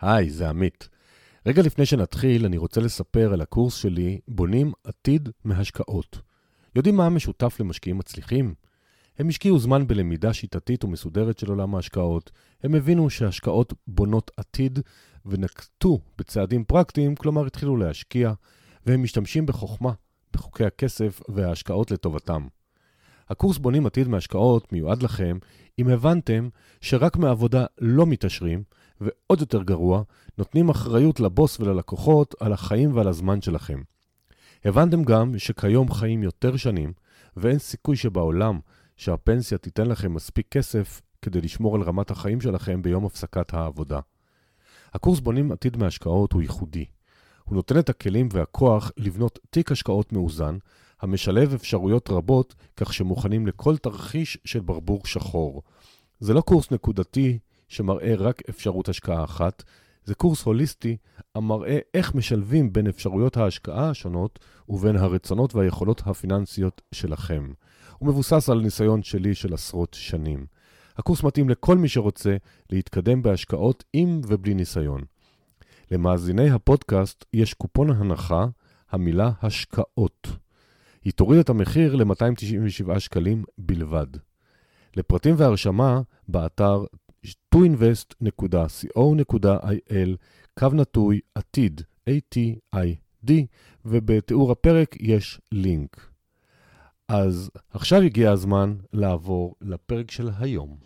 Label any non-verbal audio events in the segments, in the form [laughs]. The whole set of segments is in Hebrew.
היי, זה עמית. רגע לפני שנתחיל, אני רוצה לספר על הקורס שלי, בונים עתיד מהשקעות. יודעים מה המשותף למשקיעים מצליחים? הם השקיעו זמן בלמידה שיטתית ומסודרת של עולם ההשקעות. הם הבינו שהשקעות בונות עתיד ונקטו בצעדים פרקטיים, כלומר התחילו להשקיע, והם משתמשים בחוכמה, בחוקי הכסף וההשקעות לטובתם. הקורס בונים עתיד מהשקעות מיועד לכם אם הבנתם שרק מעבודה לא מתעשרים, ועוד יותר גרוע, נותנים אחריות לבוס וללקוחות על החיים ועל הזמן שלכם. הבנתם גם שכיום חיים יותר שנים, ואין סיכוי שבעולם שהפנסיה תיתן לכם מספיק כסף כדי לשמור על רמת החיים שלכם ביום הפסקת העבודה. הקורס בונים עתיד מהשקעות הוא ייחודי. הוא נותן את הכלים והכוח לבנות תיק השקעות מאוזן, המשלב אפשרויות רבות, כך שמוכנים לכל תרחיש של ברבור שחור. זה לא קורס נקודתי שמראה רק אפשרות השקעה אחת, זה קורס הוליסטי המראה איך משלבים בין אפשרויות ההשקעה השונות ובין הרצונות והיכולות הפיננסיות שלכם. הוא מבוסס על ניסיון שלי של עשרות שנים. הקורס מתאים לכל מי שרוצה להתקדם בהשקעות עם ובלי ניסיון. למאזיני הפודקאסט יש קופון הנחה, המילה השקעות. היא תוריד את המחיר ל-297 שקלים בלבד. לפרטים והרשמה, באתר toinvest.co.il, קו נטוי עתיד, A-T-I-D, ובתיאור הפרק יש לינק. אז עכשיו הגיע הזמן לעבור לפרק של היום.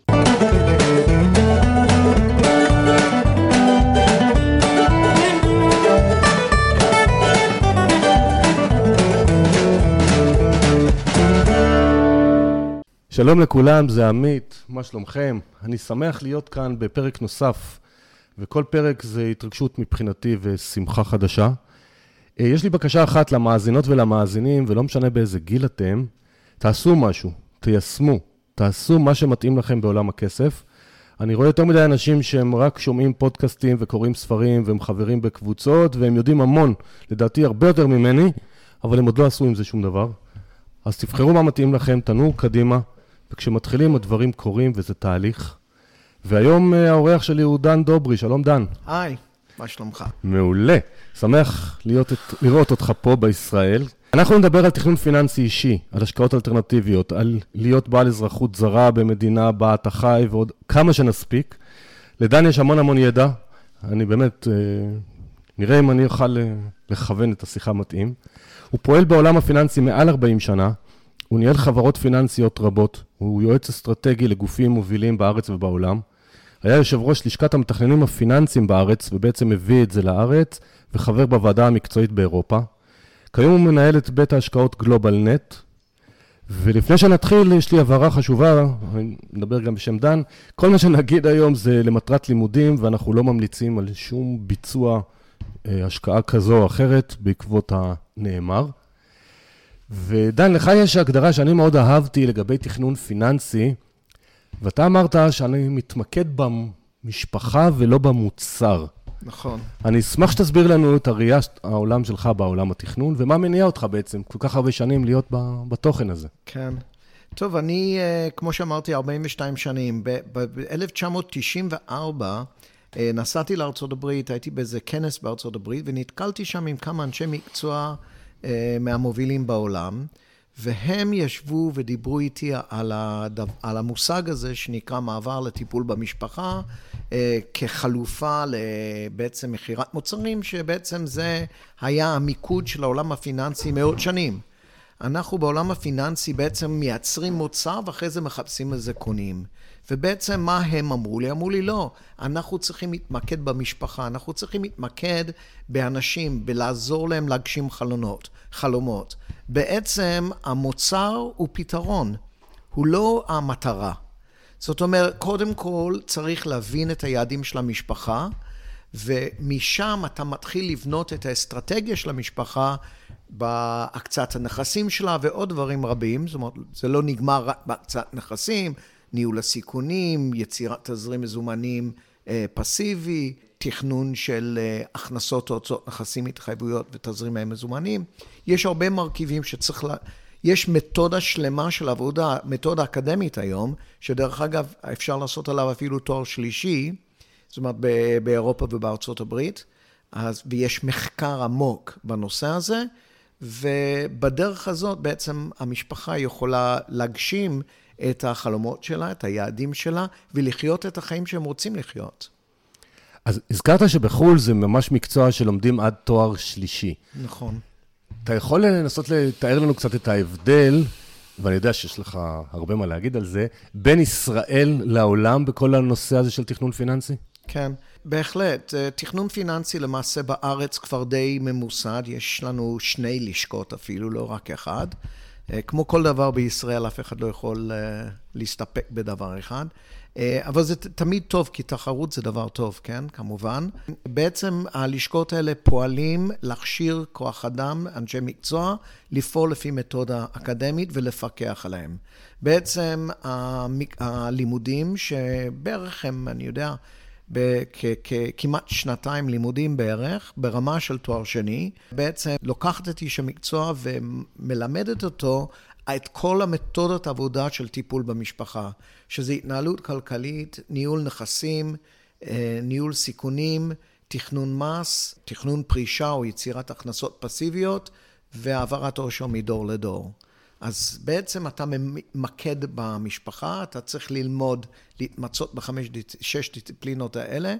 שלום לכולם, זה עמית, מה שלומכם? אני שמח להיות כאן בפרק נוסף, וכל פרק זה התרגשות מבחינתי ושמחה חדשה. אה, יש לי בקשה אחת למאזינות ולמאזינים, ולא משנה באיזה גיל אתם, תעשו משהו, תיישמו, תעשו מה שמתאים לכם בעולם הכסף. אני רואה יותר מדי אנשים שהם רק שומעים פודקאסטים וקוראים ספרים והם חברים בקבוצות והם יודעים המון, לדעתי הרבה יותר ממני, אבל הם עוד לא עשו עם זה שום דבר. אז תבחרו מה מתאים לכם, תנו קדימה, וכשמתחילים הדברים קורים וזה תהליך. והיום אה, האורח שלי הוא דן דוברי, שלום דן. היי, מה שלומך? מעולה, שמח להיות, לראות אותך פה בישראל. אנחנו נדבר על תכנון פיננסי אישי, על השקעות אלטרנטיביות, על להיות בעל אזרחות זרה במדינה בה אתה חי ועוד כמה שנספיק. לדן יש המון המון ידע, אני באמת, אה, נראה אם אני אוכל אה, לכוון את השיחה מתאים. הוא פועל בעולם הפיננסי מעל 40 שנה, הוא ניהל חברות פיננסיות רבות, הוא יועץ אסטרטגי לגופים מובילים בארץ ובעולם. היה יושב ראש לשכת המתכננים הפיננסיים בארץ, ובעצם הביא את זה לארץ, וחבר בוועדה המקצועית באירופה. כיום הוא מנהל את בית ההשקעות גלובל נט, ולפני שנתחיל, יש לי הבהרה חשובה, אני מדבר גם בשם דן, כל מה שנגיד היום זה למטרת לימודים, ואנחנו לא ממליצים על שום ביצוע אה, השקעה כזו או אחרת בעקבות הנאמר. ודן, לך יש הגדרה שאני מאוד אהבתי לגבי תכנון פיננסי, ואתה אמרת שאני מתמקד במשפחה ולא במוצר. נכון. אני אשמח שתסביר לנו את הראייה, העולם שלך בעולם התכנון, ומה מניע אותך בעצם כל כך הרבה שנים להיות בתוכן הזה. כן. טוב, אני, אה, כמו שאמרתי, 42 שנים. ב-1994 אה, נסעתי לארה"ב, הייתי באיזה כנס בארה"ב, ונתקלתי שם עם כמה אנשי מקצוע מהמובילים בעולם. והם ישבו ודיברו איתי על, הדו, על המושג הזה שנקרא מעבר לטיפול במשפחה, אה, כחלופה לבעצם מכירת מוצרים, שבעצם זה היה המיקוד של העולם הפיננסי מאות שנים. אנחנו בעולם הפיננסי בעצם מייצרים מוצר ואחרי זה מחפשים איזה קונים. ובעצם מה הם אמרו לי? אמרו לי, לא, אנחנו צריכים להתמקד במשפחה, אנחנו צריכים להתמקד באנשים, בלעזור להם להגשים חלונות, חלומות. בעצם המוצר הוא פתרון, הוא לא המטרה. זאת אומרת, קודם כל צריך להבין את היעדים של המשפחה, ומשם אתה מתחיל לבנות את האסטרטגיה של המשפחה בהקצאת הנכסים שלה ועוד דברים רבים. זאת אומרת, זה לא נגמר רק בהקצאת נכסים, ניהול הסיכונים, יצירת תזרים מזומנים אה, פסיבי, תכנון של אה, הכנסות או הוצאות נכסים, התחייבויות ותזרימי מזומנים. יש הרבה מרכיבים שצריך ל... לה... יש מתודה שלמה של עבודה, מתודה אקדמית היום, שדרך אגב, אפשר לעשות עליו אפילו תואר שלישי, זאת אומרת באירופה ובארצות הברית, אז, ויש מחקר עמוק בנושא הזה, ובדרך הזאת בעצם המשפחה יכולה להגשים את החלומות שלה, את היעדים שלה, ולחיות את החיים שהם רוצים לחיות. אז הזכרת שבחו"ל זה ממש מקצוע שלומדים עד תואר שלישי. נכון. אתה יכול לנסות לתאר לנו קצת את ההבדל, ואני יודע שיש לך הרבה מה להגיד על זה, בין ישראל לעולם בכל הנושא הזה של תכנון פיננסי? כן, בהחלט. אה, תכנון פיננסי למעשה בארץ כבר די ממוסד, יש לנו שני לשכות אפילו, לא רק אחד. אה, כמו כל דבר בישראל, אף אחד לא יכול אה, להסתפק בדבר אחד. אבל זה תמיד טוב, כי תחרות זה דבר טוב, כן? כמובן. בעצם הלשכות האלה פועלים להכשיר כוח אדם, אנשי מקצוע, לפעול לפי מתודה אקדמית ולפקח עליהם. בעצם הלימודים, שבערך הם, אני יודע, בכמעט שנתיים לימודים בערך, ברמה של תואר שני, בעצם לוקחת את איש המקצוע ומלמדת אותו את כל המתודות עבודה של טיפול במשפחה, שזה התנהלות כלכלית, ניהול נכסים, אה, ניהול סיכונים, תכנון מס, תכנון פרישה או יצירת הכנסות פסיביות והעברת עושר מדור לדור. אז בעצם אתה ממקד במשפחה, אתה צריך ללמוד, להתמצות בחמש, שש דיסציפלינות האלה,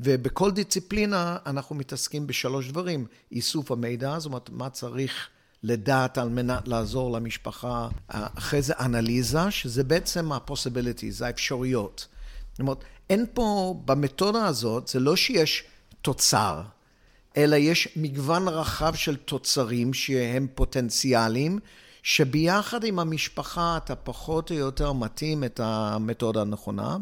ובכל דיסציפלינה אנחנו מתעסקים בשלוש דברים. איסוף המידע, זאת אומרת, מה צריך לדעת על מנת לעזור למשפחה. אחרי זה אנליזה, שזה בעצם ה-possibilities, האפשרויות. זאת אומרת, אין פה, במתודה הזאת, זה לא שיש תוצר, אלא יש מגוון רחב של תוצרים שהם פוטנציאליים, שביחד עם המשפחה אתה פחות או יותר מתאים את המתודה הנכונה.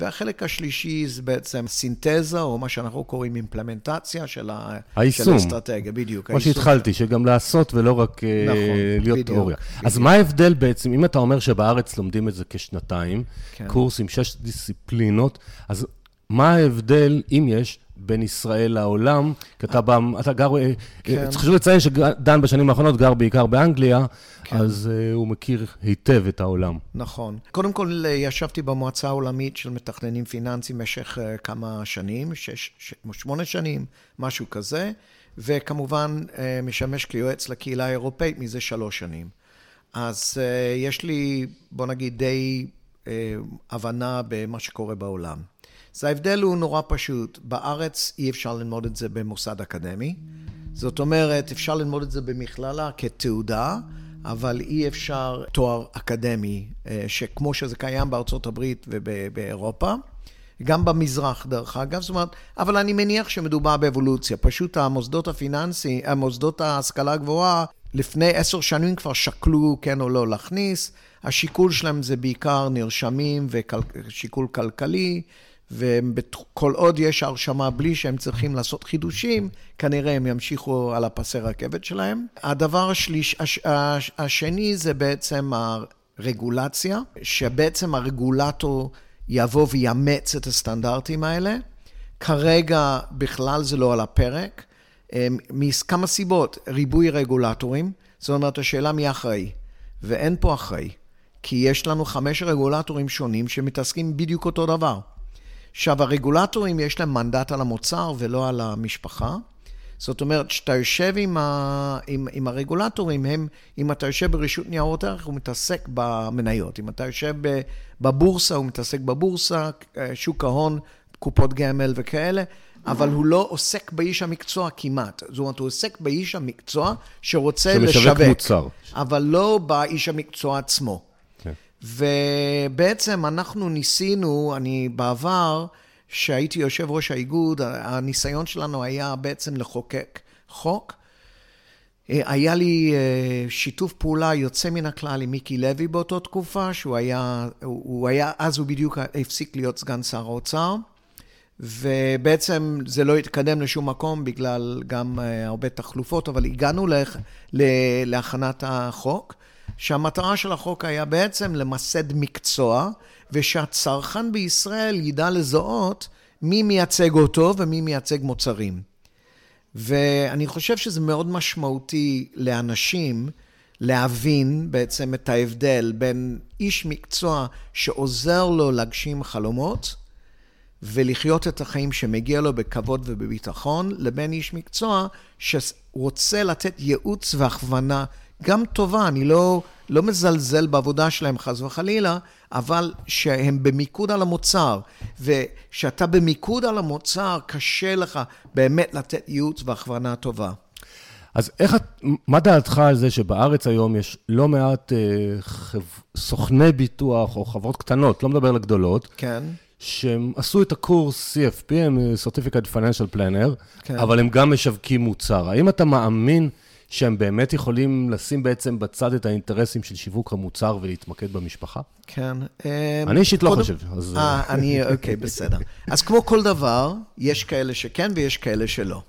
והחלק השלישי זה בעצם סינתזה, או מה שאנחנו קוראים אימפלמנטציה של, האסטרטגיה, בדיוק. כמו שהתחלתי, שגם לעשות ולא רק אה, נכון, להיות בדיוק, תיאוריה. בדיוק. אז מה ההבדל בעצם, אם אתה אומר שבארץ לומדים את זה כשנתיים, כן. קורס עם שש דיסציפלינות, אז מה ההבדל, אם יש, בין ישראל לעולם? כי אתה, בא, אתה גר, אה, כן. צריך חשוב לציין שדן בשנים האחרונות גר בעיקר באנגליה, כן. אז uh, הוא מכיר היטב את העולם. נכון. קודם כל, ישבתי במועצה העולמית של מתכננים פיננסיים במשך uh, כמה שנים, שש, ש, שמונה שנים, משהו כזה, וכמובן uh, משמש כיועץ לקהילה האירופאית מזה שלוש שנים. אז uh, יש לי, בוא נגיד, די uh, הבנה במה שקורה בעולם. אז ההבדל הוא נורא פשוט. בארץ אי אפשר ללמוד את זה במוסד אקדמי. זאת אומרת, אפשר ללמוד את זה במכללה כתעודה, אבל אי אפשר תואר אקדמי, אה, שכמו שזה קיים בארצות הברית ובאירופה. גם במזרח, דרך אגב, זאת אומרת, אבל אני מניח שמדובר באבולוציה. פשוט המוסדות הפיננסיים, המוסדות ההשכלה הגבוהה, לפני עשר שנים כבר שקלו כן או לא להכניס. השיקול שלהם זה בעיקר נרשמים ושיקול כלכלי. וכל עוד יש הרשמה בלי שהם צריכים לעשות חידושים, כנראה הם ימשיכו על הפסי רכבת שלהם. הדבר השליש, הש, הש, השני זה בעצם הרגולציה, שבעצם הרגולטור יבוא ויאמץ את הסטנדרטים האלה. כרגע בכלל זה לא על הפרק, מכמה סיבות, ריבוי רגולטורים, זאת אומרת, השאלה מי אחראי, ואין פה אחראי, כי יש לנו חמש רגולטורים שונים שמתעסקים בדיוק אותו דבר. עכשיו, הרגולטורים יש להם מנדט על המוצר ולא על המשפחה. זאת אומרת, כשאתה יושב עם, ה, עם, עם הרגולטורים, הם, אם אתה יושב ברשות ניירות ערך, הוא מתעסק במניות. אם אתה יושב בבורסה, הוא מתעסק בבורסה, שוק ההון, קופות גמל וכאלה, אבל הוא לא עוסק באיש המקצוע כמעט. זאת אומרת, הוא עוסק באיש המקצוע שרוצה לשווק. שמשווק מוצר. אבל לא באיש המקצוע עצמו. ובעצם אנחנו ניסינו, אני בעבר, שהייתי יושב ראש האיגוד, הניסיון שלנו היה בעצם לחוקק חוק. היה לי אה, שיתוף פעולה יוצא מן הכלל עם מיקי לוי באותו תקופה, שהוא היה, הוא היה, אז הוא בדיוק הפסיק להיות סגן שר האוצר, ובעצם זה לא התקדם לשום מקום בגלל גם אה, הרבה תחלופות, אבל הגענו להכ, להכנת החוק. שהמטרה של החוק היה בעצם למסד מקצוע, ושהצרכן בישראל ידע לזהות מי מייצג אותו ומי מייצג מוצרים. ואני חושב שזה מאוד משמעותי לאנשים להבין בעצם את ההבדל בין איש מקצוע שעוזר לו להגשים חלומות, ולחיות את החיים שמגיע לו בכבוד ובביטחון, לבין איש מקצוע שרוצה לתת ייעוץ והכוונה גם טובה, אני לא, לא מזלזל בעבודה שלהם חס וחלילה, אבל שהם במיקוד על המוצר, וכשאתה במיקוד על המוצר, קשה לך באמת לתת ייעוץ והכוונה טובה. אז איך את, מה דעתך על זה שבארץ היום יש לא מעט אה, חב, סוכני ביטוח או חברות קטנות, לא מדבר על הגדולות, כן. שהם עשו את הקורס CFP, הם Certificate Financial Planner, כן. אבל הם גם משווקים מוצר. האם אתה מאמין שהם באמת יכולים לשים בעצם בצד את האינטרסים של שיווק המוצר ולהתמקד במשפחה? כן. אני אישית לא חושב. אז... אה, אני, אוקיי, בסדר. אז כמו כל דבר, יש כאלה שכן ויש כאלה שלא.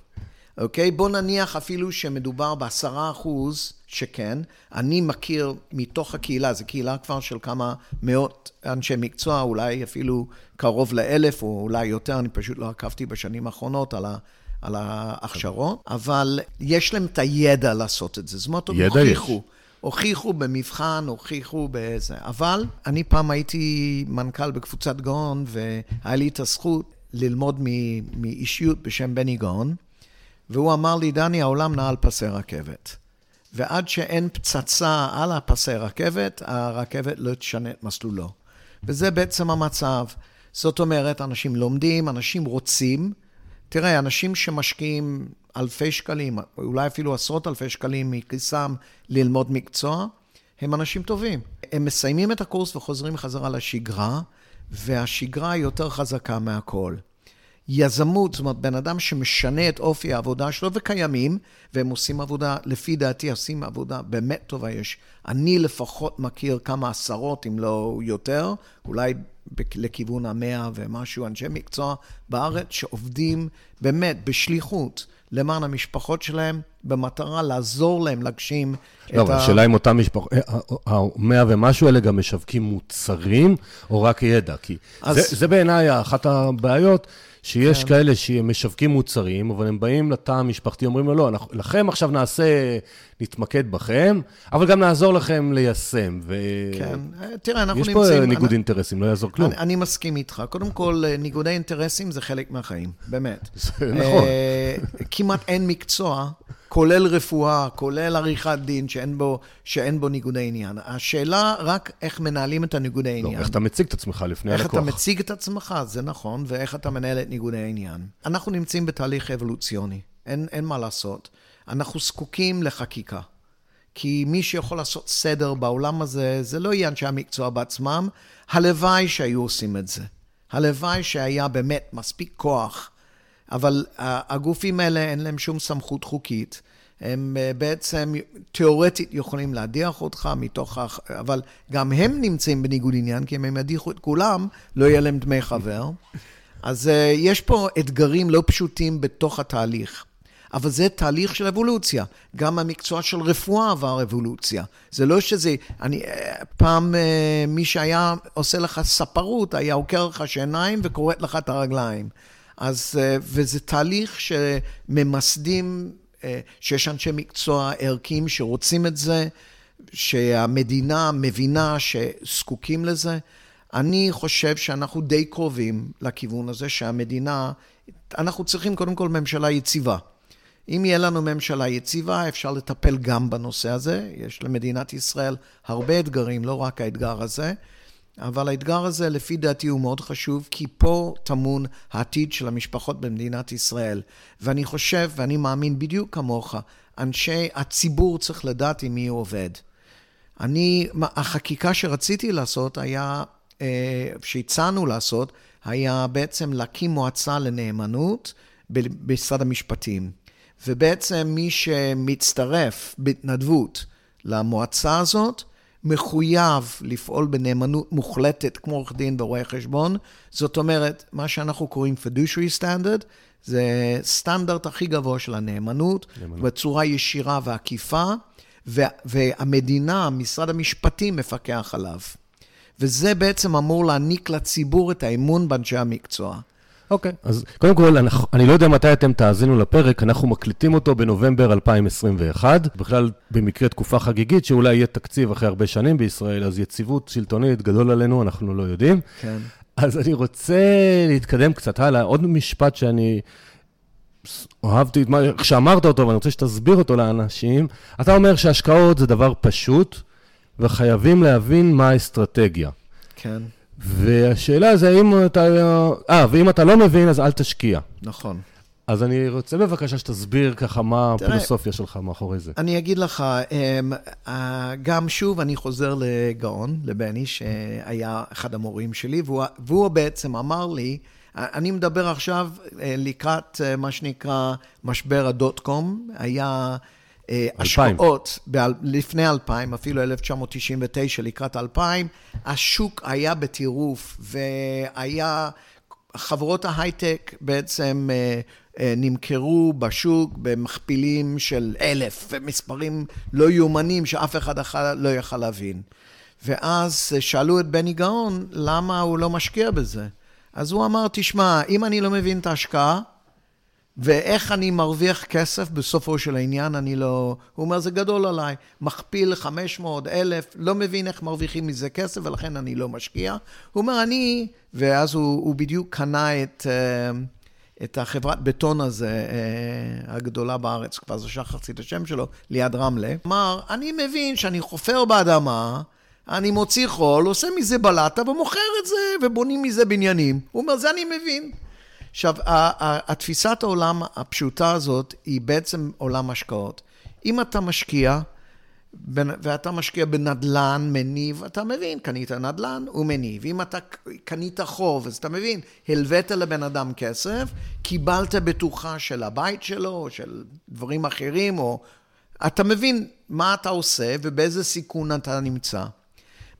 אוקיי? בוא נניח אפילו שמדובר בעשרה אחוז שכן. אני מכיר מתוך הקהילה, זו קהילה כבר של כמה מאות אנשי מקצוע, אולי אפילו קרוב לאלף או אולי יותר, אני פשוט לא עקבתי בשנים האחרונות על ה... על ההכשרות, אבל יש להם את הידע לעשות את זה. זאת אומרת, הוכיחו. יש. הוכיחו במבחן, הוכיחו באיזה... אבל אני פעם הייתי מנכ"ל בקבוצת גאון, והיה לי את הזכות ללמוד מאישיות בשם בני גאון, והוא אמר לי, דני, העולם נע על פסי רכבת. ועד שאין פצצה על הפסי רכבת, הרכבת לא תשנה את מסלולו. וזה בעצם המצב. זאת אומרת, אנשים לומדים, אנשים רוצים. תראה, אנשים שמשקיעים אלפי שקלים, אולי אפילו עשרות אלפי שקלים מכיסם ללמוד מקצוע, הם אנשים טובים. הם מסיימים את הקורס וחוזרים חזרה לשגרה, והשגרה היא יותר חזקה מהכל. יזמות, זאת אומרת, בן אדם שמשנה את אופי העבודה שלו, וקיימים, והם עושים עבודה, לפי דעתי, עושים עבודה באמת טובה. יש, אני לפחות מכיר כמה עשרות, אם לא יותר, אולי לכיוון המאה ומשהו, אנשי מקצוע בארץ שעובדים באמת בשליחות למען המשפחות שלהם, במטרה לעזור להם להגשים לא, את ה... לא, אבל השאלה אם אותם משפחות, אה, אה, אה, המאה ומשהו האלה גם משווקים מוצרים, או רק ידע? כי אז... זה, זה בעיניי אחת הבעיות. שיש כן. כאלה שמשווקים מוצרים, אבל הם באים לתא המשפחתי, אומרים לו, לא, אנחנו, לכם עכשיו נעשה, נתמקד בכם, אבל גם נעזור לכם ליישם. ו... כן, תראה, אנחנו יש נמצאים... יש פה ניגוד אני, אינטרסים, לא יעזור כלום. אני, אני מסכים איתך. קודם כל, ניגודי אינטרסים זה חלק מהחיים, באמת. [laughs] זה נכון. כמעט אין מקצוע כולל רפואה, כולל עריכת דין, שאין בו, שאין בו ניגודי עניין. השאלה רק איך מנהלים את הניגודי לא. לא, איך אתה מציג את עצמך לפני איך הלקוח. איך אתה מציג את עצמך, זה נכון, ואיך אתה מנהל את ניגודי העניין. אנחנו נמצאים בתהליך אבולוציוני, אין, אין מה לעשות. אנחנו זקוקים לחקיקה. כי מי שיכול לעשות סדר בעולם הזה, זה לא יהיה אנשי המקצוע בעצמם. הלוואי שהיו עושים את זה. הלוואי שהיה באמת מספיק כוח אבל הגופים האלה אין להם שום סמכות חוקית. הם אה, בעצם תיאורטית יכולים להדיח אותך מתוך, ה... אבל גם הם נמצאים בניגוד עניין, כי אם הם ידיחו את כולם, לא יהיה להם דמי חבר. אז אה, יש פה אתגרים לא פשוטים בתוך התהליך. אבל זה תהליך של אבולוציה. גם המקצוע של רפואה עבר אבולוציה. זה לא שזה... אני... אה, פעם מי שהיה עושה לך ספרות, היה עוקר לך שעיניים וכורת לך את הרגליים. אז, אה, וזה תהליך שממסדים, אה, שיש אנשי מקצוע ערכיים שרוצים את זה, שהמדינה מבינה שזקוקים לזה. אני חושב שאנחנו די קרובים לכיוון הזה, שהמדינה, אנחנו צריכים קודם כל ממשלה יציבה. אם יהיה לנו ממשלה יציבה, אפשר לטפל גם בנושא הזה. יש למדינת ישראל הרבה אתגרים, לא רק האתגר הזה. אבל האתגר הזה, לפי דעתי, הוא מאוד חשוב, כי פה טמון העתיד של המשפחות במדינת ישראל. ואני חושב, ואני מאמין בדיוק כמוך, אנשי הציבור צריך לדעת עם מי הוא עובד. אני, החקיקה שרציתי לעשות היה, אה, שהצענו לעשות, היה בעצם להקים מועצה לנאמנות במשרד המשפטים. ובעצם מי שמצטרף בהתנדבות למועצה הזאת, מחויב לפעול בנאמנות מוחלטת כמו עורך דין ורואה חשבון. זאת אומרת, מה שאנחנו קוראים fiduciary standard, זה סטנדרט הכי גבוה של הנאמנות, נאמנות. בצורה ישירה ועקיפה, והמדינה, משרד המשפטים מפקח עליו. וזה בעצם אמור להעניק לציבור את האמון באנשי המקצוע. אוקיי. אז קודם כל, אני, אני לא יודע מתי אתם תאזינו לפרק, אנחנו מקליטים אותו בנובמבר 2021, בכלל במקרה תקופה חגיגית, שאולי יהיה תקציב אחרי הרבה שנים בישראל, אז יציבות שלטונית גדול עלינו, אנחנו לא יודעים. כן. אז אני רוצה להתקדם קצת הלאה. עוד משפט שאני אהבתי את מה, שאמרת אותו, ואני רוצה שתסביר אותו לאנשים. אתה אומר שהשקעות זה דבר פשוט, וחייבים להבין מה האסטרטגיה. כן. והשאלה זה האם אתה... אה, ואם אתה לא מבין, אז אל תשקיע. נכון. אז אני רוצה בבקשה שתסביר ככה מה תראה, הפילוסופיה שלך מאחורי זה. אני אגיד לך, אמ, אה, גם שוב אני חוזר לגאון, לבני, שהיה אחד המורים שלי, והוא, והוא בעצם אמר לי, אני מדבר עכשיו אה, לקראת אה, מה שנקרא משבר הדוט קום, היה... השקעות, ב- לפני 2000, אפילו 1999, לקראת 2000, השוק היה בטירוף, והיה, חברות ההייטק בעצם נמכרו בשוק במכפילים של אלף, מספרים לא יאומנים שאף אחד אחר לא יכל להבין. ואז שאלו את בני גאון למה הוא לא משקיע בזה. אז הוא אמר, תשמע, אם אני לא מבין את ההשקעה, ואיך אני מרוויח כסף בסופו של העניין, אני לא... הוא אומר, זה גדול עליי. מכפיל 500, אלף, לא מבין איך מרוויחים מזה כסף, ולכן אני לא משקיע. הוא אומר, אני... ואז הוא, הוא בדיוק קנה את... Uh, את החברת בטון הזה, אה, הגדולה בארץ, כבר זה שכחתי את השם שלו, ליד רמלה. אמר, אני מבין שאני חופר באדמה, אני מוציא חול, עושה מזה בלטה ומוכר את זה, ובונים מזה בניינים. הוא אומר, זה אני מבין. עכשיו, התפיסת העולם הפשוטה הזאת היא בעצם עולם השקעות. אם אתה משקיע, ואתה משקיע בנדלן מניב, אתה מבין, קנית נדלן, הוא מניב. אם אתה קנית חוב, אז אתה מבין, הלווית לבן אדם כסף, קיבלת בטוחה של הבית שלו, או של דברים אחרים, או... אתה מבין מה אתה עושה ובאיזה סיכון אתה נמצא.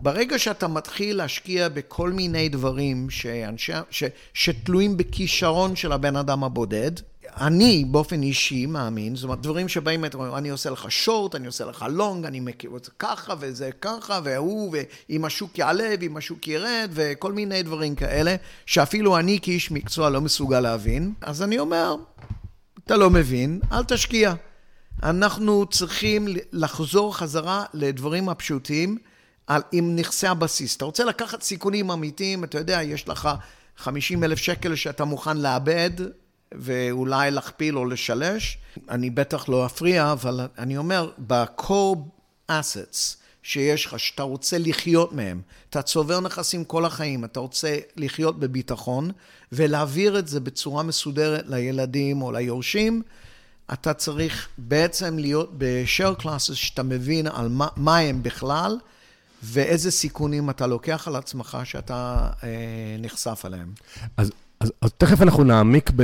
ברגע שאתה מתחיל להשקיע בכל מיני דברים שאנשי, ש, שתלויים בכישרון של הבן אדם הבודד, אני באופן אישי מאמין, זאת אומרת, דברים שבאים, אני עושה לך שורט, אני עושה לך לונג, אני מכיר את זה ככה וזה ככה, והוא, ואם השוק יעלה ואם השוק ירד, וכל מיני דברים כאלה, שאפילו אני כאיש מקצוע לא מסוגל להבין. אז אני אומר, אתה לא מבין, אל תשקיע. אנחנו צריכים לחזור חזרה לדברים הפשוטים על, עם נכסי הבסיס. אתה רוצה לקחת סיכונים אמיתיים, אתה יודע, יש לך 50 אלף שקל שאתה מוכן לאבד, ואולי להכפיל או לשלש. אני בטח לא אפריע, אבל אני אומר, ב-core assets שיש לך, שאתה רוצה לחיות מהם, אתה צובר נכסים כל החיים, אתה רוצה לחיות בביטחון, ולהעביר את זה בצורה מסודרת לילדים או ליורשים, אתה צריך בעצם להיות ב-share classes שאתה מבין על מה, מה הם בכלל, ואיזה סיכונים אתה לוקח על עצמך שאתה אה, נחשף אליהם. אז אז, אז תכף אנחנו נעמיק ב,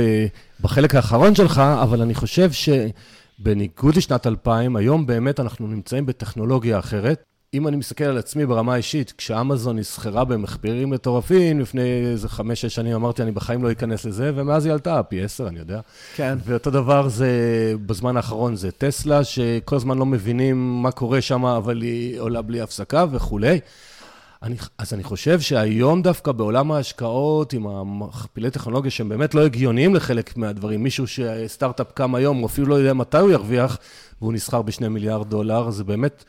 בחלק האחרון שלך, אבל אני חושב שבניגוד לשנת 2000, היום באמת אנחנו נמצאים בטכנולוגיה אחרת. אם אני מסתכל על עצמי ברמה האישית, כשאמזון נסחרה במחפירים מטורפים, לפני איזה חמש-שש שנים אמרתי, אני בחיים לא אכנס לזה, ומאז היא עלתה, פי עשר, אני יודע. כן. ואותו דבר זה, בזמן האחרון זה טסלה, שכל הזמן לא מבינים מה קורה שם, אבל היא עולה בלי הפסקה וכולי. אני, אז אני חושב שהיום דווקא בעולם ההשקעות, עם המכפילי טכנולוגיה שהם באמת לא הגיוניים לחלק מהדברים, מישהו שסטארט-אפ קם היום, הוא אפילו לא יודע מתי הוא ירוויח, והוא נסחר בשני מיליארד דולר, זה באמת,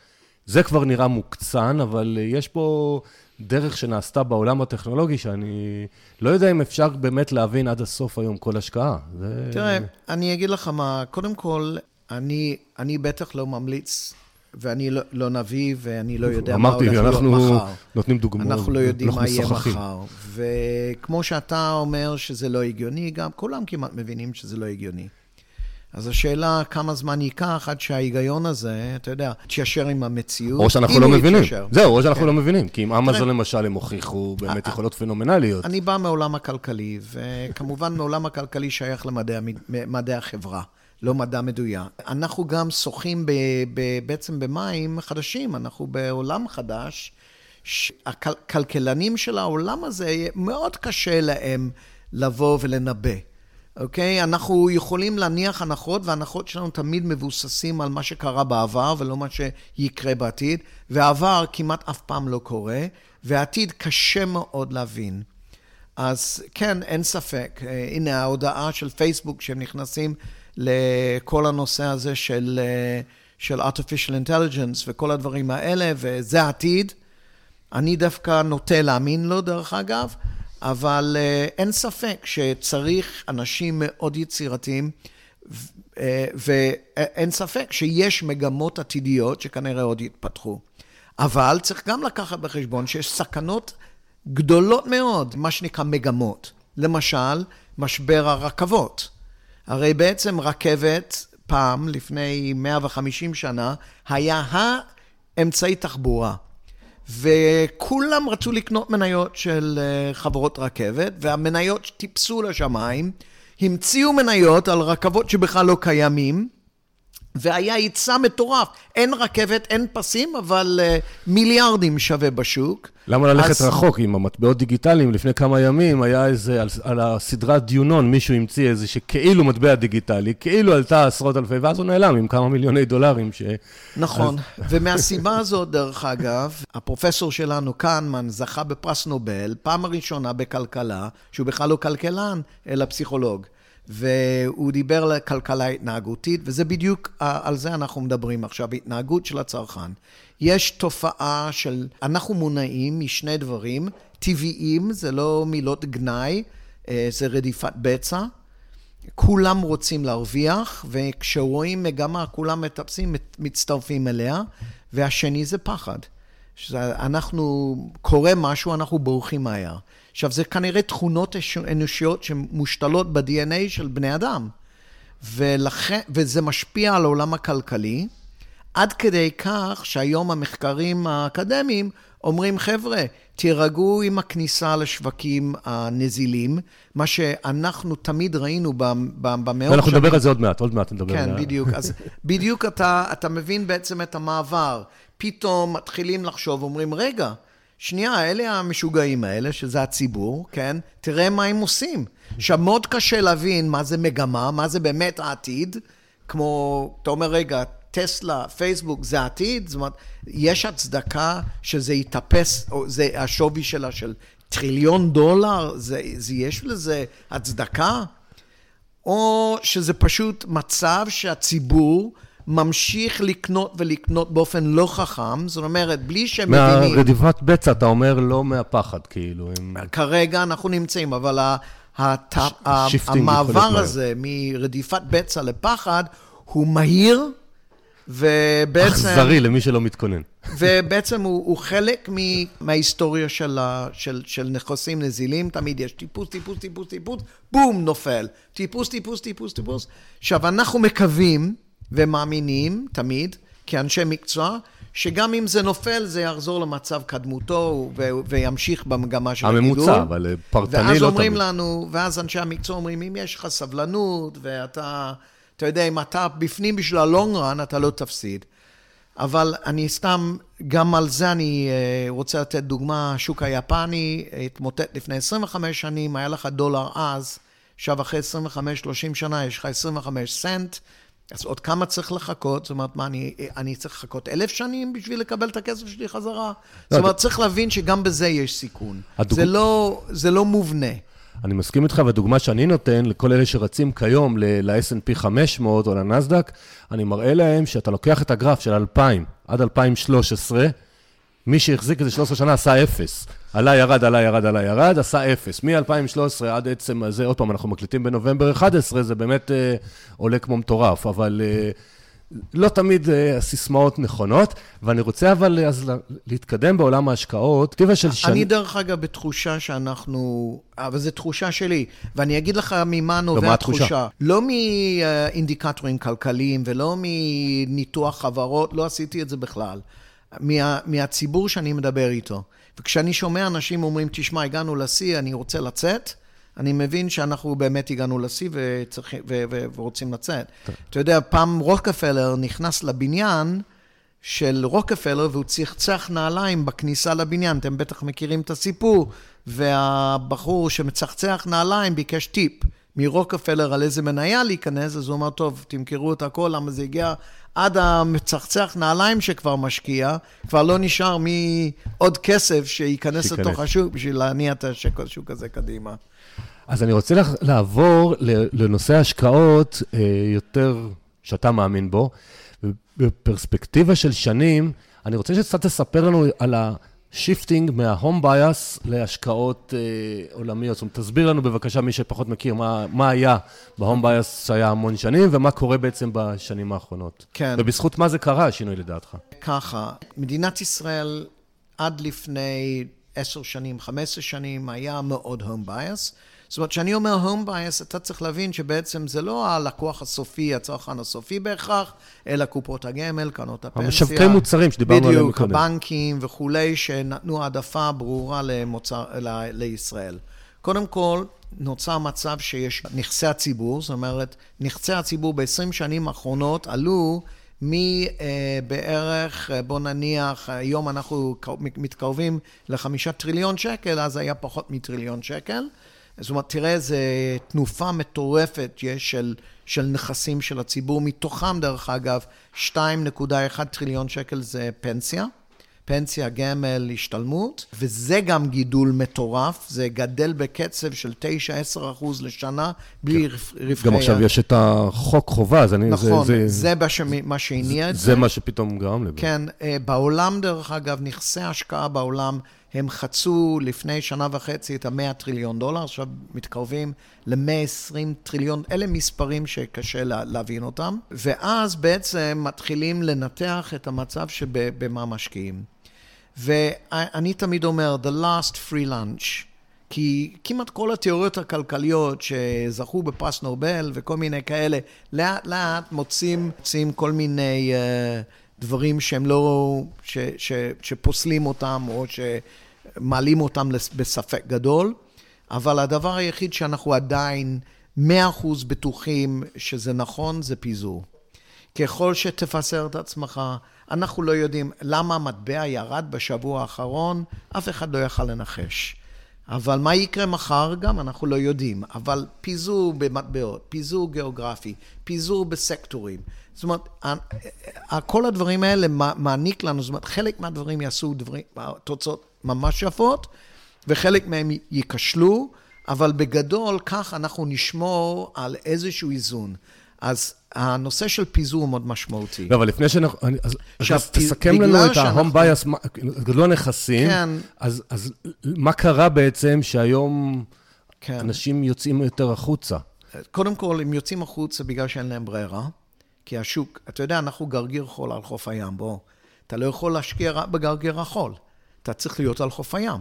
זה כבר נראה מוקצן, אבל יש פה דרך שנעשתה בעולם הטכנולוגי, שאני לא יודע אם אפשר באמת להבין עד הסוף היום כל השקעה. זה... תראה, אני אגיד לך מה, קודם כל, אני, אני בטח לא ממליץ ואני לא, לא נביא, ואני לא יודע מה הולך להיות מחר. אמרתי, אנחנו נותנים דוגמאות. אנחנו לא יודעים אנחנו מה יהיה מחר. וכמו שאתה אומר שזה לא הגיוני, גם כולם כמעט מבינים שזה לא הגיוני. אז השאלה, כמה זמן ייקח עד שההיגיון הזה, אתה יודע, תיישר עם המציאות. או שאנחנו לא מבינים. זהו, או שאנחנו כן. לא מבינים. כי עם אמזון למשל, הם הוכיחו באמת אה, יכולות פנומנליות. אני בא מעולם הכלכלי, וכמובן מעולם הכלכלי שייך למדעי החברה. לא מדע מדויק. אנחנו גם שוחים בעצם במים חדשים, אנחנו בעולם חדש. הכלכלנים של העולם הזה, מאוד קשה להם לבוא ולנבא. אוקיי? אנחנו יכולים להניח הנחות, וההנחות שלנו תמיד מבוססים על מה שקרה בעבר ולא מה שיקרה בעתיד, והעבר כמעט אף פעם לא קורה, והעתיד קשה מאוד להבין. אז כן, אין ספק. אה, הנה ההודעה של פייסבוק שהם נכנסים לכל הנושא הזה של, אה, של artificial intelligence וכל הדברים האלה, וזה העתיד. אני דווקא נוטה להאמין לו, דרך אגב, אבל אה, אין ספק שצריך אנשים מאוד יצירתיים, אה, ואין ספק שיש מגמות עתידיות שכנראה עוד יתפתחו. אבל צריך גם לקחת בחשבון שיש סכנות גדולות מאוד, מה שנקרא מגמות. למשל, משבר הרכבות. הרי בעצם רכבת, פעם, לפני 150 שנה, היה האמצעי תחבורה. וכולם רצו לקנות מניות של אה, חברות רכבת, והמניות טיפסו לשמיים, המציאו מניות על רכבות שבכלל לא קיימים, והיה היצע מטורף. אין רכבת, אין פסים, אבל uh, מיליארדים שווה בשוק. למה ללכת אז... רחוק עם המטבעות דיגיטליים? לפני כמה ימים היה איזה, על, על הסדרת דיונון, מישהו המציא איזה שכאילו מטבע דיגיטלי, כאילו עלתה עשרות אלפי, ואז הוא נעלם עם כמה מיליוני דולרים. ש... נכון, אז... [laughs] ומהסיבה הזאת, דרך אגב, הפרופסור שלנו, קהנמן, זכה בפרס נובל, פעם הראשונה בכלכלה, שהוא בכלל לא כלכלן, אלא פסיכולוג. והוא דיבר על כלכלה התנהגותית, וזה בדיוק, על זה אנחנו מדברים עכשיו, התנהגות של הצרכן. יש תופעה של, אנחנו מונעים משני דברים טבעיים, זה לא מילות גנאי, אה, זה רדיפת בצע. כולם רוצים להרוויח, וכשרואים מגמה, כולם מטפסים, מצטרפים אליה, והשני זה פחד. אנחנו, קורה משהו, אנחנו בורחים מהר. עכשיו, זה כנראה תכונות אנושיות שמושתלות ב-DNA של בני אדם, ולכן, וזה משפיע על העולם הכלכלי, עד כדי כך שהיום המחקרים האקדמיים אומרים, חבר'ה, תירגעו עם הכניסה לשווקים הנזילים, מה שאנחנו תמיד ראינו במאות שנים. ואנחנו נדבר על זה עוד מעט, עוד מעט נדבר כן, על זה. כן, בדיוק. אז [laughs] בדיוק אתה, אתה מבין בעצם את המעבר. פתאום מתחילים לחשוב, אומרים, רגע, שנייה, אלה המשוגעים האלה, שזה הציבור, כן? תראה מה הם עושים. עכשיו, מאוד קשה להבין מה זה מגמה, מה זה באמת העתיד. כמו, אתה אומר, רגע, טסלה, פייסבוק, זה העתיד? זאת אומרת, יש הצדקה שזה יתאפס, או זה השווי שלה של טריליון דולר? זה, זה יש לזה הצדקה? או שזה פשוט מצב שהציבור... ממשיך לקנות ולקנות באופן לא חכם, זאת אומרת, בלי שהם מבינים... מהרדיפת בצע, אתה אומר, לא מהפחד, כאילו. הם... כרגע אנחנו נמצאים, אבל הת... ש... המעבר הזה מרדיפת בצע לפחד הוא מהיר, ובעצם... אכזרי למי שלא מתכונן. ובעצם הוא, הוא חלק מ, מההיסטוריה של, ה, של, של נכסים נזילים, תמיד יש טיפוס, טיפוס, טיפוס, טיפוס, בום, נופל. טיפוס, טיפוס, טיפוס, טיפוס. עכשיו, אנחנו מקווים ומאמינים תמיד, כאנשי מקצוע, שגם אם זה נופל, זה יחזור למצב קדמותו ו- וימשיך במגמה של הגידול. הממוצע, אבל אה, פרטני לא תמיד. ואז אומרים לנו, ואז אנשי המקצוע אומרים, אם יש לך סבלנות, ואתה, אתה יודע, אם אתה בפנים בשביל הלונג רן, אתה לא תפסיד. אבל אני סתם, גם על זה אני אה, רוצה לתת דוגמה, השוק היפני התמוטט לפני 25 שנים, היה לך דולר אז, עכשיו אחרי 25-30 שנה יש לך 25 סנט, אז עוד כמה צריך לחכות? זאת אומרת, מה, אני, אני צריך לחכות אלף שנים בשביל לקבל את הכסף שלי חזרה? לא, זאת אומרת, צריך להבין שגם בזה יש סיכון. הדוג... זה, לא, זה לא מובנה. אני מסכים איתך, והדוגמה שאני נותן לכל אלה שרצים כיום ל-S&P 500 או לנסדק, אני מראה להם שאתה לוקח את הגרף של 2000 עד 2013, מי שהחזיק את זה 13 שנה עשה אפס. עלה, ירד, עלה, ירד, עלה, ירד, עשה אפס. מ-2013 עד עצם הזה, עוד פעם, אנחנו מקליטים בנובמבר 11, זה באמת אה, עולה כמו מטורף, אבל אה, לא תמיד אה, הסיסמאות נכונות, ואני רוצה אבל אז להתקדם בעולם ההשקעות. טבע של שנים... אני דרך אגב בתחושה שאנחנו, אבל זו תחושה שלי, ואני אגיד לך ממה נובע התחושה. לא מאינדיקטורים כלכליים ולא מניתוח חברות, לא עשיתי את זה בכלל. מה, מהציבור שאני מדבר איתו. וכשאני שומע אנשים אומרים, תשמע, הגענו לשיא, אני רוצה לצאת, אני מבין שאנחנו באמת הגענו לשיא וצריך, ו, ו, ורוצים לצאת. אתה יודע, פעם רוקפלר נכנס לבניין של רוקפלר והוא צחצח נעליים בכניסה לבניין. אתם בטח מכירים את הסיפור. והבחור שמצחצח נעליים ביקש טיפ מרוקפלר על איזה מניה להיכנס, אז הוא אמר, טוב, תמכרו את הכל, למה זה הגיע עד המצחצח נעליים שכבר משקיע, כבר לא נשאר מעוד כסף שייכנס לתוך השוק בשביל להניע את השוק הזה קדימה. אז אני רוצה לעבור לנושא ההשקעות אה, יותר שאתה מאמין בו. בפרספקטיבה של שנים, אני רוצה שקצת תספר לנו על shifting מה home bias להשקעות אה, עולמיות. זאת אומרת, תסביר לנו בבקשה, מי שפחות מכיר, מה, מה היה בהום בייס שהיה המון שנים, ומה קורה בעצם בשנים האחרונות. כן. ובזכות מה זה קרה, השינוי לדעתך? ככה, מדינת ישראל עד לפני עשר שנים, חמש עשרה שנים, היה מאוד home bias. זאת אומרת, כשאני אומר home bias, אתה צריך להבין שבעצם זה לא הלקוח הסופי, הצרכן הסופי בהכרח, אלא קופות הגמל, קרנות הפנסיה. המשווקי מוצרים שדיברנו עליהם בדיוק, קודם. הבנקים וכולי, שנתנו העדפה ברורה למוצר, ל, לישראל. קודם כל, נוצר מצב שיש נכסי הציבור, זאת אומרת, נכסי הציבור ב-20 שנים האחרונות עלו מבערך, בוא נניח, היום אנחנו מתקרבים לחמישה טריליון שקל, אז היה פחות מטריליון שקל. זאת אומרת, תראה איזה תנופה מטורפת יש של, של נכסים של הציבור, מתוכם, דרך אגב, 2.1 טריליון שקל זה פנסיה. פנסיה, גמל, השתלמות, וזה גם גידול מטורף, זה גדל בקצב של 9-10 אחוז לשנה, בלי כן. רווחי... גם עכשיו יש את החוק חובה, אז אני... נכון, זה, זה, זה בש... מה שהניע את זה. זה מה שפתאום גרם לזה. כן, אה, בעולם, דרך אגב, נכסי ההשקעה בעולם, הם חצו לפני שנה וחצי את ה-100 טריליון דולר, עכשיו מתקרבים ל-120 טריליון, אלה מספרים שקשה לה, להבין אותם, ואז בעצם מתחילים לנתח את המצב שבמה משקיעים. ואני תמיד אומר, the last free lunch, כי כמעט כל התיאוריות הכלכליות שזכו בפרס נובל וכל מיני כאלה, לאט לאט מוצאים, מוצאים כל מיני uh, דברים שהם לא, ש, ש, שפוסלים אותם או שמעלים אותם בספק גדול, אבל הדבר היחיד שאנחנו עדיין 100% בטוחים שזה נכון, זה פיזור. ככל שתפסר את עצמך, אנחנו לא יודעים למה המטבע ירד בשבוע האחרון, אף אחד לא יכל לנחש. אבל מה יקרה מחר גם, אנחנו לא יודעים. אבל פיזור במטבעות, פיזור גיאוגרפי, פיזור בסקטורים. זאת אומרת, כל הדברים האלה מעניק לנו, זאת אומרת, חלק מהדברים יעשו דברים, תוצאות ממש יפות, וחלק מהם ייכשלו, אבל בגדול, כך אנחנו נשמור על איזשהו איזון. אז הנושא של פיזור הוא מאוד משמעותי. לא, אבל לפני שאנחנו... אז, עכשיו, אז תסכם לנו את ה-home bias, גדלו הנכסים, כן. אז, אז מה קרה בעצם שהיום כן. אנשים יוצאים יותר החוצה? קודם כל, הם יוצאים החוצה בגלל שאין להם ברירה, כי השוק, אתה יודע, אנחנו גרגיר חול על חוף הים, בוא. אתה לא יכול להשקיע בגרגיר החול, אתה צריך להיות על חוף הים.